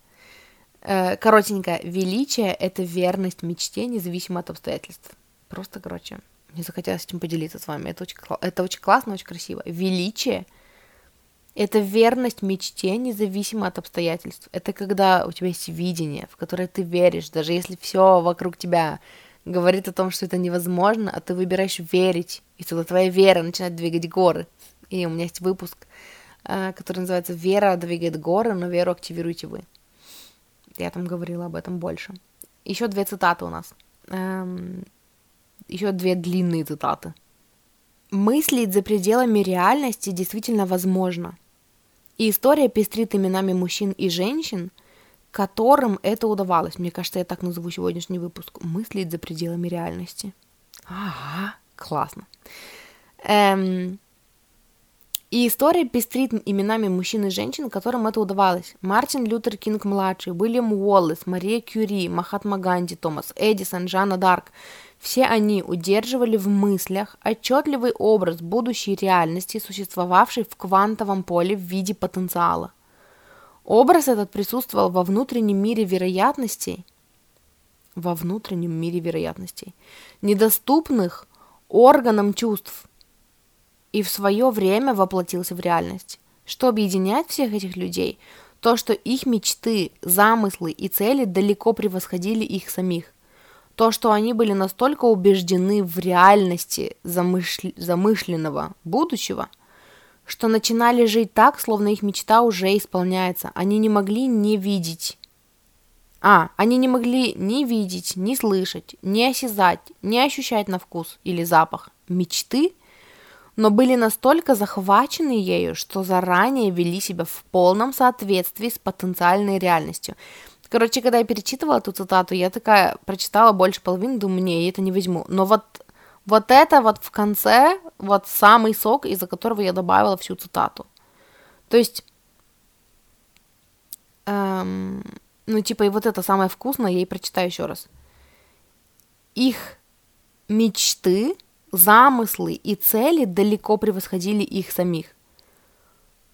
Э, коротенькая. Величие – это верность мечте, независимо от обстоятельств. Просто, короче, мне захотелось этим поделиться с вами. Это очень, это очень классно, очень красиво. Величие – это верность мечте, независимо от обстоятельств. Это когда у тебя есть видение, в которое ты веришь, даже если все вокруг тебя говорит о том, что это невозможно, а ты выбираешь верить, и тогда твоя вера начинает двигать горы. И у меня есть выпуск, э, который называется «Вера двигает горы, но веру активируете вы». Я там говорила об этом больше. Еще две цитаты у нас. Эм, еще две длинные цитаты. Мыслить за пределами реальности действительно возможно – и история пестрит именами мужчин и женщин, которым это удавалось. Мне кажется, я так назову сегодняшний выпуск. Мыслить за пределами реальности. Ага, классно. Эм, и история пестрит именами мужчин и женщин, которым это удавалось. Мартин Лютер Кинг-младший, Уильям Уоллес, Мария Кюри, Махатма Ганди, Томас Эдисон, Жанна Дарк – все они удерживали в мыслях отчетливый образ будущей реальности, существовавшей в квантовом поле в виде потенциала. Образ этот присутствовал во внутреннем мире вероятностей, во внутреннем мире вероятностей, недоступных органам чувств, и в свое время воплотился в реальность. Что объединяет всех этих людей? То, что их мечты, замыслы и цели далеко превосходили их самих. То, что они были настолько убеждены в реальности замышл... замышленного будущего, что начинали жить так, словно их мечта уже исполняется. Они не могли не видеть. А, они не могли ни видеть, ни слышать, ни осязать, ни ощущать на вкус или запах мечты, но были настолько захвачены ею, что заранее вели себя в полном соответствии с потенциальной реальностью. Короче, когда я перечитывала эту цитату, я такая прочитала больше половины, думаю, не, я это не возьму. Но вот, вот это вот в конце, вот самый сок, из-за которого я добавила всю цитату. То есть, эм, ну, типа, и вот это самое вкусное, я и прочитаю еще раз. Их мечты, замыслы и цели далеко превосходили их самих.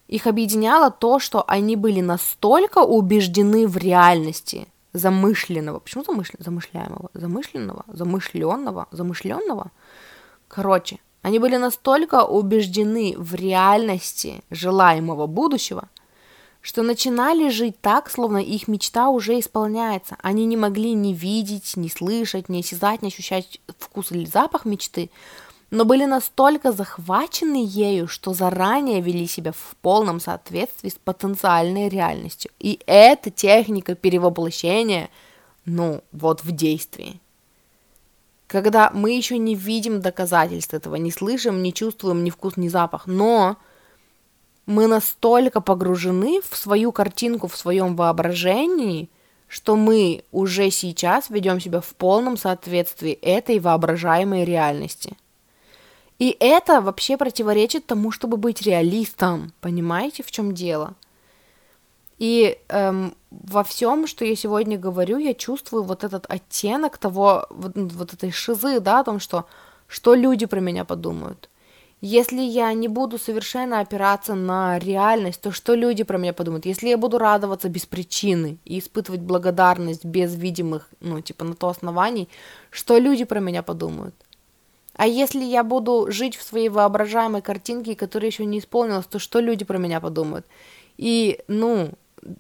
Их объединяло то, что они были настолько убеждены в реальности замышленного, почему замышленного, замышляемого, замышленного, замышленного, замышленного, короче, они были настолько убеждены в реальности желаемого будущего, что начинали жить так, словно их мечта уже исполняется. Они не могли ни видеть, ни слышать, ни осязать, ни ощущать вкус или запах мечты, но были настолько захвачены ею, что заранее вели себя в полном соответствии с потенциальной реальностью. И эта техника перевоплощения, ну, вот в действии. Когда мы еще не видим доказательств этого, не слышим, не чувствуем ни вкус, ни запах, но мы настолько погружены в свою картинку, в своем воображении, что мы уже сейчас ведем себя в полном соответствии этой воображаемой реальности. И это вообще противоречит тому, чтобы быть реалистом. Понимаете, в чем дело? И эм, во всем, что я сегодня говорю, я чувствую вот этот оттенок того, вот, вот этой шизы, да, о том, что, что люди про меня подумают. Если я не буду совершенно опираться на реальность, то что люди про меня подумают? Если я буду радоваться без причины и испытывать благодарность без видимых, ну, типа, на то оснований, что люди про меня подумают? А если я буду жить в своей воображаемой картинке, которая еще не исполнилась, то что люди про меня подумают? И, ну,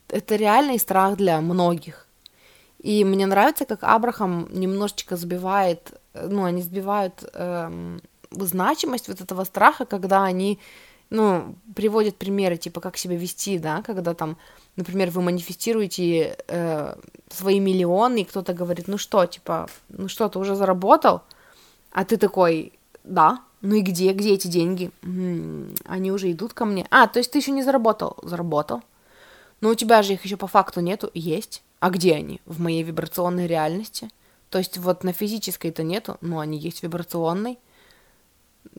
это реальный страх для многих. И мне нравится, как Абрахам немножечко сбивает, ну, они сбивают эм, значимость вот этого страха, когда они, ну, приводят примеры, типа, как себя вести, да, когда там, например, вы манифестируете э, свои миллионы, и кто-то говорит, ну что, типа, ну что, ты уже заработал? А ты такой, да, ну и где, где эти деньги? М-м, они уже идут ко мне. А, то есть ты еще не заработал? Заработал. Но у тебя же их еще по факту нету. Есть. А где они? В моей вибрационной реальности. То есть вот на физической-то нету, но они есть в вибрационной.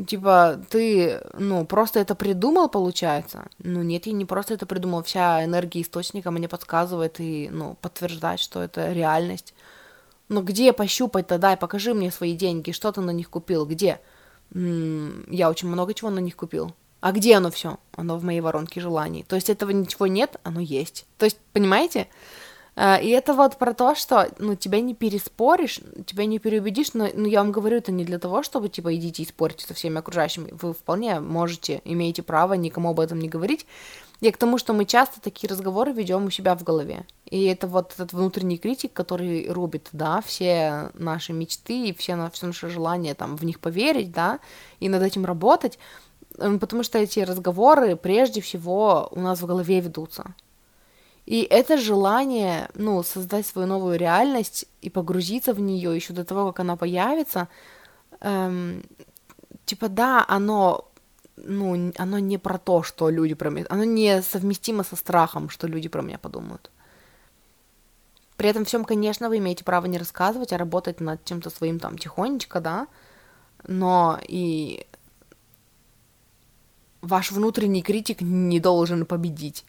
Типа, ты, ну, просто это придумал, получается? Ну, нет, я не просто это придумал. Вся энергия источника мне подсказывает и, ну, подтверждает, что это реальность. Но где пощупать тогда? Покажи мне свои деньги. Что ты на них купил? Где? М-м, я очень много чего на них купил. А где оно все? Оно в моей воронке желаний. То есть этого ничего нет, оно есть. То есть, понимаете? А, и это вот про то, что, ну, тебя не переспоришь, тебя не переубедишь, но, ну, я вам говорю, это не для того, чтобы, типа, идите и спорьте со всеми окружающими. Вы вполне можете, имеете право никому об этом не говорить. И к тому, что мы часто такие разговоры ведем у себя в голове. И это вот этот внутренний критик, который рубит, да, все наши мечты и все, все наше желание там в них поверить, да, и над этим работать, потому что эти разговоры прежде всего у нас в голове ведутся. И это желание, ну, создать свою новую реальность и погрузиться в нее еще до того, как она появится, эм, типа, да, оно, ну, оно не про то, что люди про меня, оно не совместимо со страхом, что люди про меня подумают. При этом всем, конечно, вы имеете право не рассказывать, а работать над чем-то своим там тихонечко, да, но и ваш внутренний критик не должен победить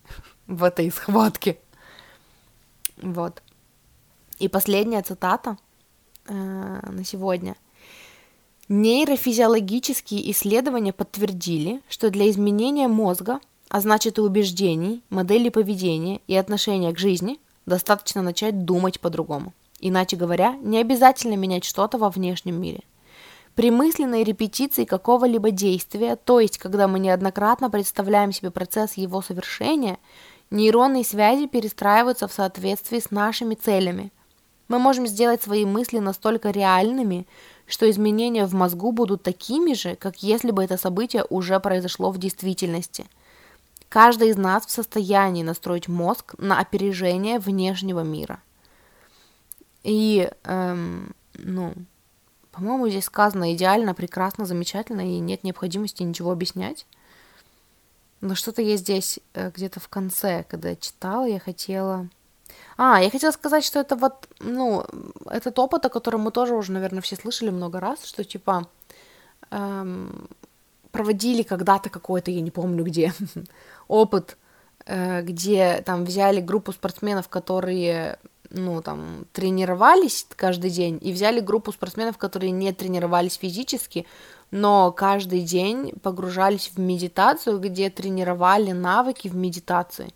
в этой схватке. Вот. И последняя цитата э, на сегодня. Нейрофизиологические исследования подтвердили, что для изменения мозга, а значит и убеждений, модели поведения и отношения к жизни, достаточно начать думать по-другому. Иначе говоря, не обязательно менять что-то во внешнем мире – при мысленной репетиции какого-либо действия, то есть когда мы неоднократно представляем себе процесс его совершения, нейронные связи перестраиваются в соответствии с нашими целями. Мы можем сделать свои мысли настолько реальными, что изменения в мозгу будут такими же, как если бы это событие уже произошло в действительности. Каждый из нас в состоянии настроить мозг на опережение внешнего мира. И, эм, ну, по-моему, здесь сказано идеально, прекрасно, замечательно, и нет необходимости ничего объяснять. Но что-то есть здесь э, где-то в конце, когда я читала, я хотела... А, я хотела сказать, что это вот, ну, этот опыт, о котором мы тоже уже, наверное, все слышали много раз, что, типа, эм, проводили когда-то какой-то, я не помню где, опыт, э, где там взяли группу спортсменов, которые ну, там, тренировались каждый день, и взяли группу спортсменов, которые не тренировались физически, но каждый день погружались в медитацию, где тренировали навыки в медитации.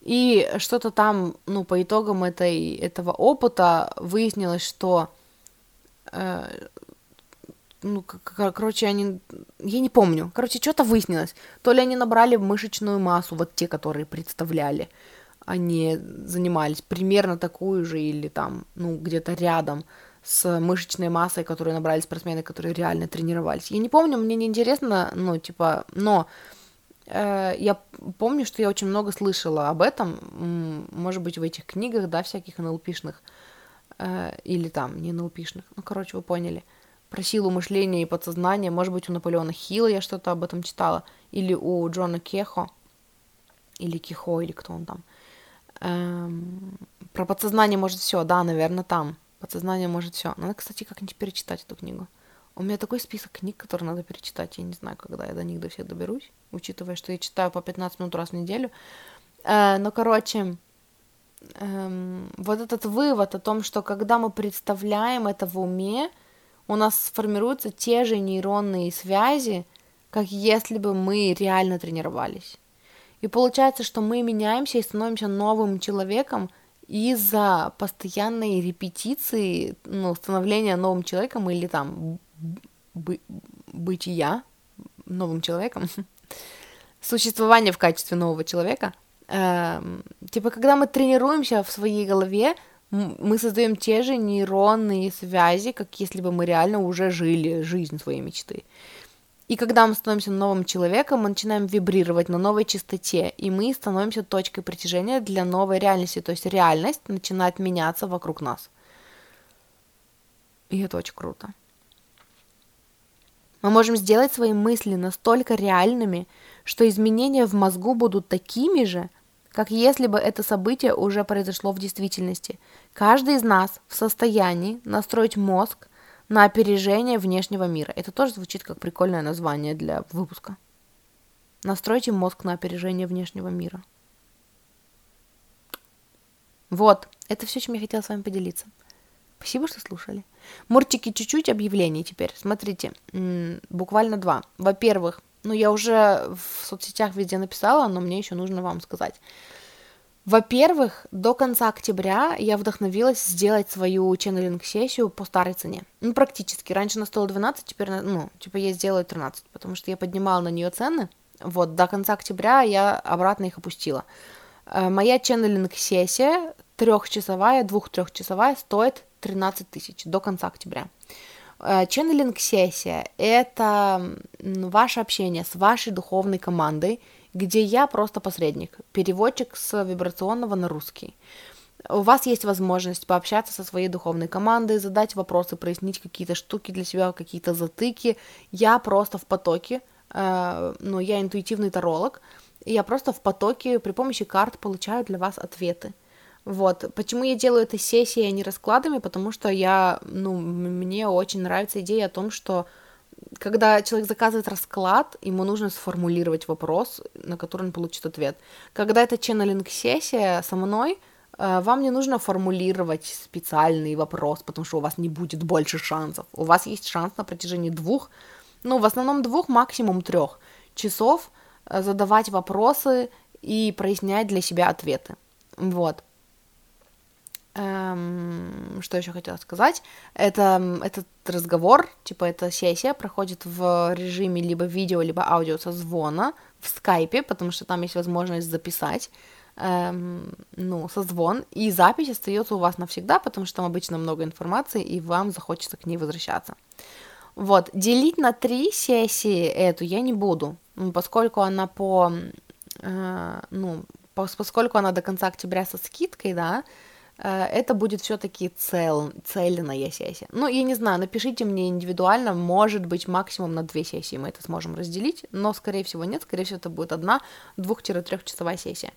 И что-то там, ну, по итогам этой, этого опыта выяснилось, что, э, ну, короче, они, я не помню, короче, что-то выяснилось. То ли они набрали мышечную массу, вот те, которые представляли, они занимались примерно такую же или там, ну, где-то рядом с мышечной массой, которую набрали спортсмены, которые реально тренировались. Я не помню, мне не интересно, ну, типа, но я помню, что я очень много слышала об этом, может быть, в этих книгах, да, всяких НЛПшных, э, или там, не НЛПшных, ну, короче, вы поняли, про силу мышления и подсознания, может быть, у Наполеона Хилла я что-то об этом читала, или у Джона Кехо, или Кихо, или кто он там. Эм, про подсознание может все, да, наверное, там. Подсознание может все. Надо, кстати, как-нибудь перечитать эту книгу. У меня такой список книг, которые надо перечитать. Я не знаю, когда я до них до всех доберусь, учитывая, что я читаю по 15 минут раз в неделю. Э, но, короче, эм, вот этот вывод о том, что когда мы представляем это в уме, у нас сформируются те же нейронные связи, как если бы мы реально тренировались. И получается, что мы меняемся и становимся новым человеком из-за постоянной репетиции, ну, становления новым человеком или там бы, бытия новым человеком, существование в качестве нового человека. Эм, типа, когда мы тренируемся в своей голове, мы создаем те же нейронные связи, как если бы мы реально уже жили жизнь своей мечты. И когда мы становимся новым человеком, мы начинаем вибрировать на новой частоте, и мы становимся точкой притяжения для новой реальности, то есть реальность начинает меняться вокруг нас. И это очень круто. Мы можем сделать свои мысли настолько реальными, что изменения в мозгу будут такими же, как если бы это событие уже произошло в действительности. Каждый из нас в состоянии настроить мозг на опережение внешнего мира. Это тоже звучит как прикольное название для выпуска. Настройте мозг на опережение внешнего мира. Вот, это все, чем я хотела с вами поделиться. Спасибо, что слушали. Мурчики, чуть-чуть объявлений теперь. Смотрите, буквально два. Во-первых, ну я уже в соцсетях везде написала, но мне еще нужно вам сказать. Во-первых, до конца октября я вдохновилась сделать свою ченнелинг-сессию по старой цене. Ну, практически. Раньше она стоила 12, теперь, ну, типа, я сделаю 13, потому что я поднимала на нее цены. Вот, до конца октября я обратно их опустила. Э, моя ченнелинг-сессия трехчасовая, двух-трехчасовая стоит 13 тысяч до конца октября. Э, ченнелинг-сессия – это ваше общение с вашей духовной командой – где я просто посредник, переводчик с вибрационного на русский. У вас есть возможность пообщаться со своей духовной командой, задать вопросы, прояснить какие-то штуки для себя, какие-то затыки. Я просто в потоке, э, ну, я интуитивный таролог, и я просто в потоке при помощи карт получаю для вас ответы. Вот. Почему я делаю это сессией, а не раскладами? Потому что я, ну, мне очень нравится идея о том, что когда человек заказывает расклад, ему нужно сформулировать вопрос, на который он получит ответ. Когда это ченнелинг-сессия со мной, э, вам не нужно формулировать специальный вопрос, потому что у вас не будет больше шансов. У вас есть шанс на протяжении двух, ну, в основном двух, максимум трех часов э, задавать вопросы и прояснять для себя ответы. Вот. Эм, что еще хотела сказать? Это этот разговор, типа эта сессия проходит в режиме либо видео, либо аудио со звона в скайпе, потому что там есть возможность записать эм, ну, созвон, и запись остается у вас навсегда, потому что там обычно много информации, и вам захочется к ней возвращаться. Вот, делить на три сессии эту я не буду, поскольку она по, э, ну, поскольку она до конца октября со скидкой, да, это будет все-таки цел, цельная сессия. Ну, я не знаю, напишите мне индивидуально, может быть, максимум на две сессии мы это сможем разделить, но, скорее всего, нет, скорее всего, это будет одна двух-трехчасовая сессия.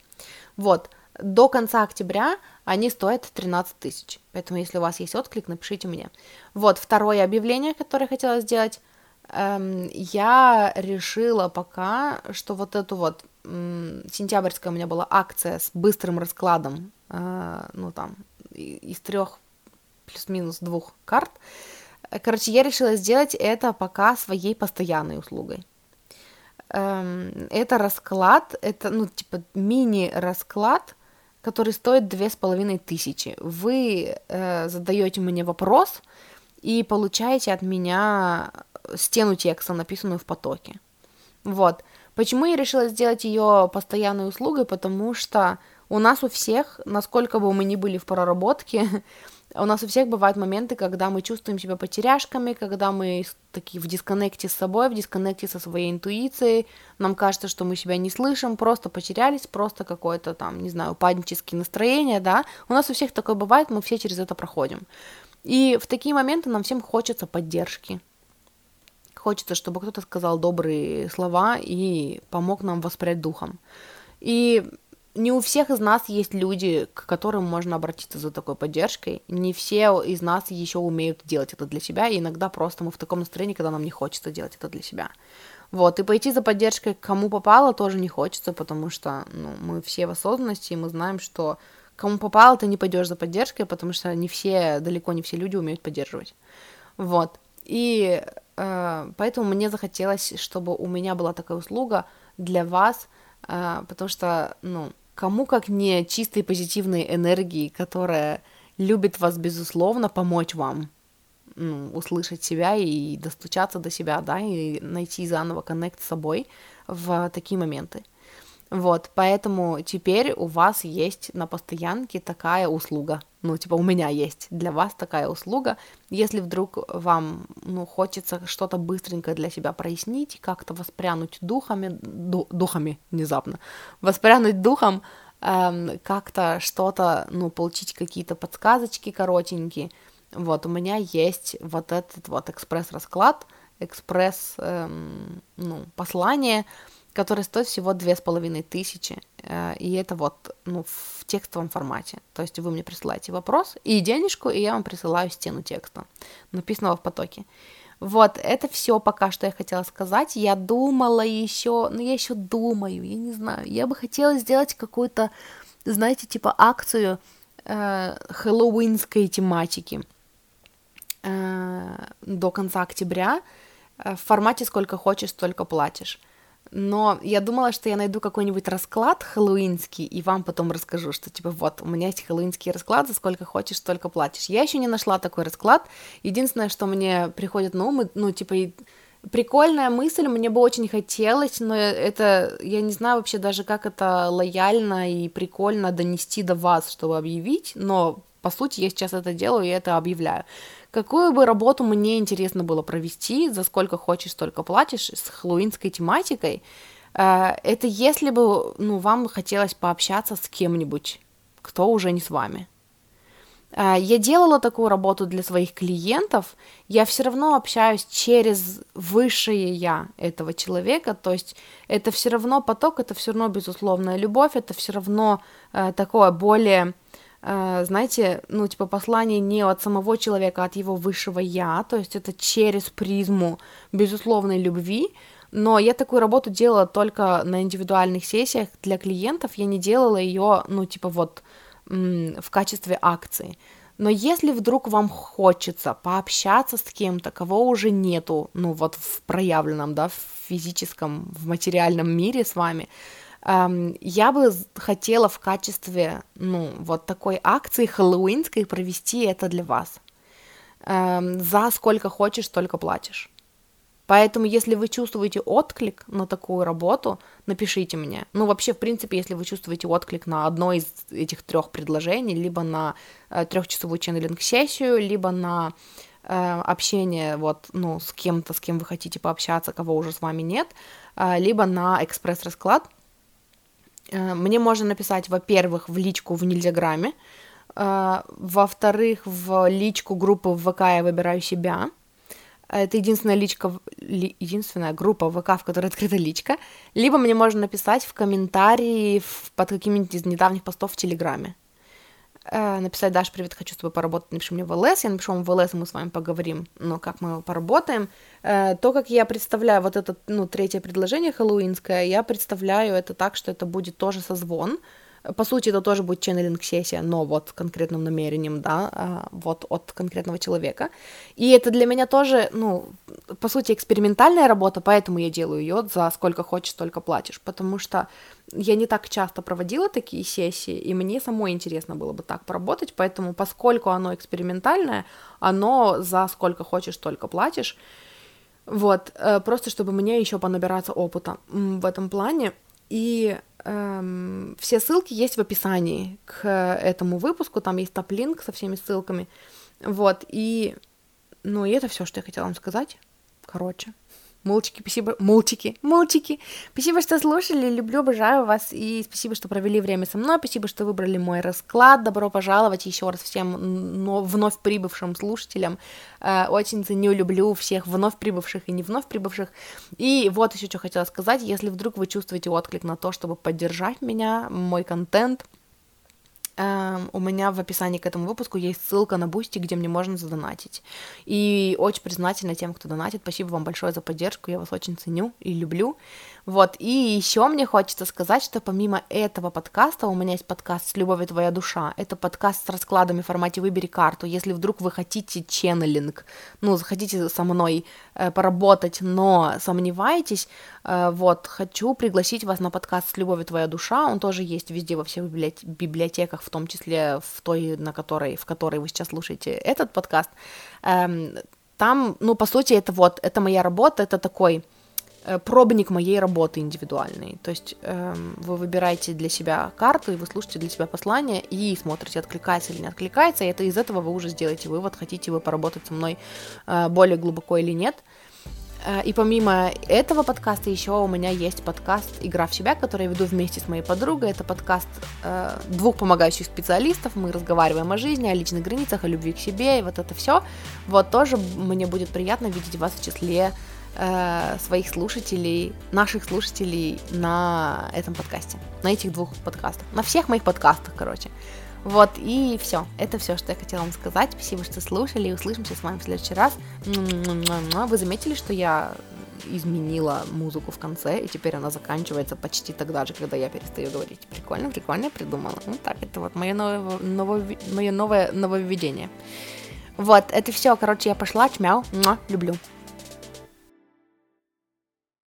Вот, до конца октября они стоят 13 тысяч, поэтому, если у вас есть отклик, напишите мне. Вот, второе объявление, которое я хотела сделать, я решила пока, что вот эту вот сентябрьская у меня была акция с быстрым раскладом а, ну там, из трех плюс-минус двух карт. Короче, я решила сделать это пока своей постоянной услугой. Эм, это расклад, это, ну, типа, мини-расклад, который стоит две с половиной тысячи. Вы э, задаете мне вопрос и получаете от меня стену текста, написанную в потоке. Вот. Почему я решила сделать ее постоянной услугой? Потому что у нас у всех, насколько бы мы ни были в проработке, у нас у всех бывают моменты, когда мы чувствуем себя потеряшками, когда мы такие в дисконнекте с собой, в дисконнекте со своей интуицией, нам кажется, что мы себя не слышим, просто потерялись, просто какое-то там, не знаю, упаднические настроения, да, у нас у всех такое бывает, мы все через это проходим. И в такие моменты нам всем хочется поддержки, хочется, чтобы кто-то сказал добрые слова и помог нам воспрять духом. И не у всех из нас есть люди, к которым можно обратиться за такой поддержкой. Не все из нас еще умеют делать это для себя, и иногда просто мы в таком настроении, когда нам не хочется делать это для себя. Вот, и пойти за поддержкой кому попало тоже не хочется, потому что, ну, мы все в осознанности, и мы знаем, что кому попало, ты не пойдешь за поддержкой, потому что не все, далеко не все люди умеют поддерживать. Вот. И поэтому мне захотелось, чтобы у меня была такая услуга для вас, э, потому что, ну, кому как не чистой позитивной энергии, которая любит вас, безусловно, помочь вам ну, услышать себя и достучаться до себя, да, и найти заново коннект с собой в такие моменты. Вот, поэтому теперь у вас есть на постоянке такая услуга. Ну, типа, у меня есть для вас такая услуга. Если вдруг вам, ну, хочется что-то быстренько для себя прояснить, как-то воспрянуть духами, ду, духами внезапно, воспрянуть духом, эм, как-то что-то, ну, получить какие-то подсказочки коротенькие, вот, у меня есть вот этот вот экспресс-расклад, экспресс, эм, ну, послание, которое стоит всего две с половиной тысячи, э, и это вот, ну, в текстовом формате. То есть вы мне присылаете вопрос и денежку, и я вам присылаю стену текста, написанного в потоке. Вот, это все пока что я хотела сказать. Я думала еще, ну, я еще думаю, я не знаю, я бы хотела сделать какую-то, знаете, типа акцию э, хэллоуинской тематики э, до конца октября э, в формате сколько хочешь, столько платишь. Но я думала, что я найду какой-нибудь расклад хэллоуинский, и вам потом расскажу, что типа вот, у меня есть хэллоуинский расклад, за сколько хочешь, столько платишь. Я еще не нашла такой расклад. Единственное, что мне приходит на ум, ну, типа, прикольная мысль, мне бы очень хотелось, но это, я не знаю вообще даже, как это лояльно и прикольно донести до вас, чтобы объявить, но по сути я сейчас это делаю и это объявляю. Какую бы работу мне интересно было провести, за сколько хочешь, столько платишь, с хэллоуинской тематикой, э, это если бы, ну, вам хотелось пообщаться с кем-нибудь, кто уже не с вами. Э, я делала такую работу для своих клиентов, я все равно общаюсь через высшее я этого человека, то есть это все равно поток, это все равно безусловная любовь, это все равно э, такое более знаете, ну, типа, послание не от самого человека, а от его высшего я, то есть это через призму безусловной любви, но я такую работу делала только на индивидуальных сессиях для клиентов, я не делала ее, ну, типа, вот в качестве акции. Но если вдруг вам хочется пообщаться с кем-то, кого уже нету, ну, вот в проявленном, да, в физическом, в материальном мире с вами, я бы хотела в качестве, ну, вот такой акции хэллоуинской провести это для вас. За сколько хочешь, столько платишь. Поэтому, если вы чувствуете отклик на такую работу, напишите мне. Ну, вообще, в принципе, если вы чувствуете отклик на одно из этих трех предложений, либо на э, трехчасовую ченнелинг-сессию, либо на э, общение вот, ну, с кем-то, с кем вы хотите пообщаться, кого уже с вами нет, э, либо на экспресс-расклад, мне можно написать, во-первых, в личку в Нельзяграме, э, во-вторых, в личку группы ВК «Я выбираю себя». Это единственная личка, единственная группа ВК, в которой открыта личка. Либо мне можно написать в комментарии под какими-нибудь из недавних постов в Телеграме. Э, написать, Даш, привет, хочу с тобой поработать, напиши мне в ЛС, я напишу вам в ЛС, мы с вами поговорим, ну, как мы поработаем. Э, то, как я представляю вот это, ну, третье предложение хэллоуинское, я представляю это так, что это будет тоже созвон, по сути, это тоже будет ченнелинг-сессия, но вот с конкретным намерением, да, а, вот от конкретного человека. И это для меня тоже, ну, по сути, экспериментальная работа, поэтому я делаю ее за сколько хочешь, столько платишь, потому что я не так часто проводила такие сессии, и мне самой интересно было бы так поработать, поэтому, поскольку оно экспериментальное, оно за сколько хочешь, столько платишь. Вот, э, просто чтобы мне еще понабираться опыта в этом плане. И эм, все ссылки есть в описании к этому выпуску, там есть топ-линк со всеми ссылками. Вот, и, ну, и это все, что я хотела вам сказать. Короче, Мультики, спасибо, мультики, мультики. Спасибо, что слушали, люблю, обожаю вас, и спасибо, что провели время со мной, спасибо, что выбрали мой расклад, добро пожаловать еще раз всем но вновь прибывшим слушателям, э, очень ценю, люблю всех вновь прибывших и не вновь прибывших, и вот еще что хотела сказать, если вдруг вы чувствуете отклик на то, чтобы поддержать меня, мой контент, Эм, у меня в описании к этому выпуску есть ссылка на Бусти, где мне можно задонатить. И очень признательна тем, кто донатит. Спасибо вам большое за поддержку, я вас очень ценю и люблю. Вот, и еще мне хочется сказать, что помимо этого подкаста, у меня есть подкаст «С любовью твоя душа». Это подкаст с раскладами в формате «Выбери карту». Если вдруг вы хотите ченнелинг, ну, захотите со мной э, поработать, но сомневаетесь, э, вот, хочу пригласить вас на подкаст «С любовью твоя душа». Он тоже есть везде, во всех библиотеках, в том числе в той, на которой, в которой вы сейчас слушаете этот подкаст. Эм, там, ну, по сути, это вот, это моя работа, это такой пробник моей работы индивидуальной. То есть э, вы выбираете для себя карту, и вы слушаете для себя послание, и смотрите, откликается или не откликается, и это из этого вы уже сделаете вывод, хотите вы поработать со мной э, более глубоко или нет. Э, и помимо этого подкаста еще у меня есть подкаст «Игра в себя», который я веду вместе с моей подругой. Это подкаст э, двух помогающих специалистов. Мы разговариваем о жизни, о личных границах, о любви к себе и вот это все. Вот тоже мне будет приятно видеть вас в числе э, своих слушателей, наших слушателей на этом подкасте, на этих двух подкастах, на всех моих подкастах, короче. Вот, и все. Это все, что я хотела вам сказать. Спасибо, что слушали, и услышимся с вами в следующий раз. Вы заметили, что я изменила музыку в конце, и теперь она заканчивается почти тогда же, когда я перестаю говорить. Прикольно, прикольно придумала. Ну так, это вот мое новое, новое, мое новое нововведение. Вот, это все, короче, я пошла, чмяу, люблю.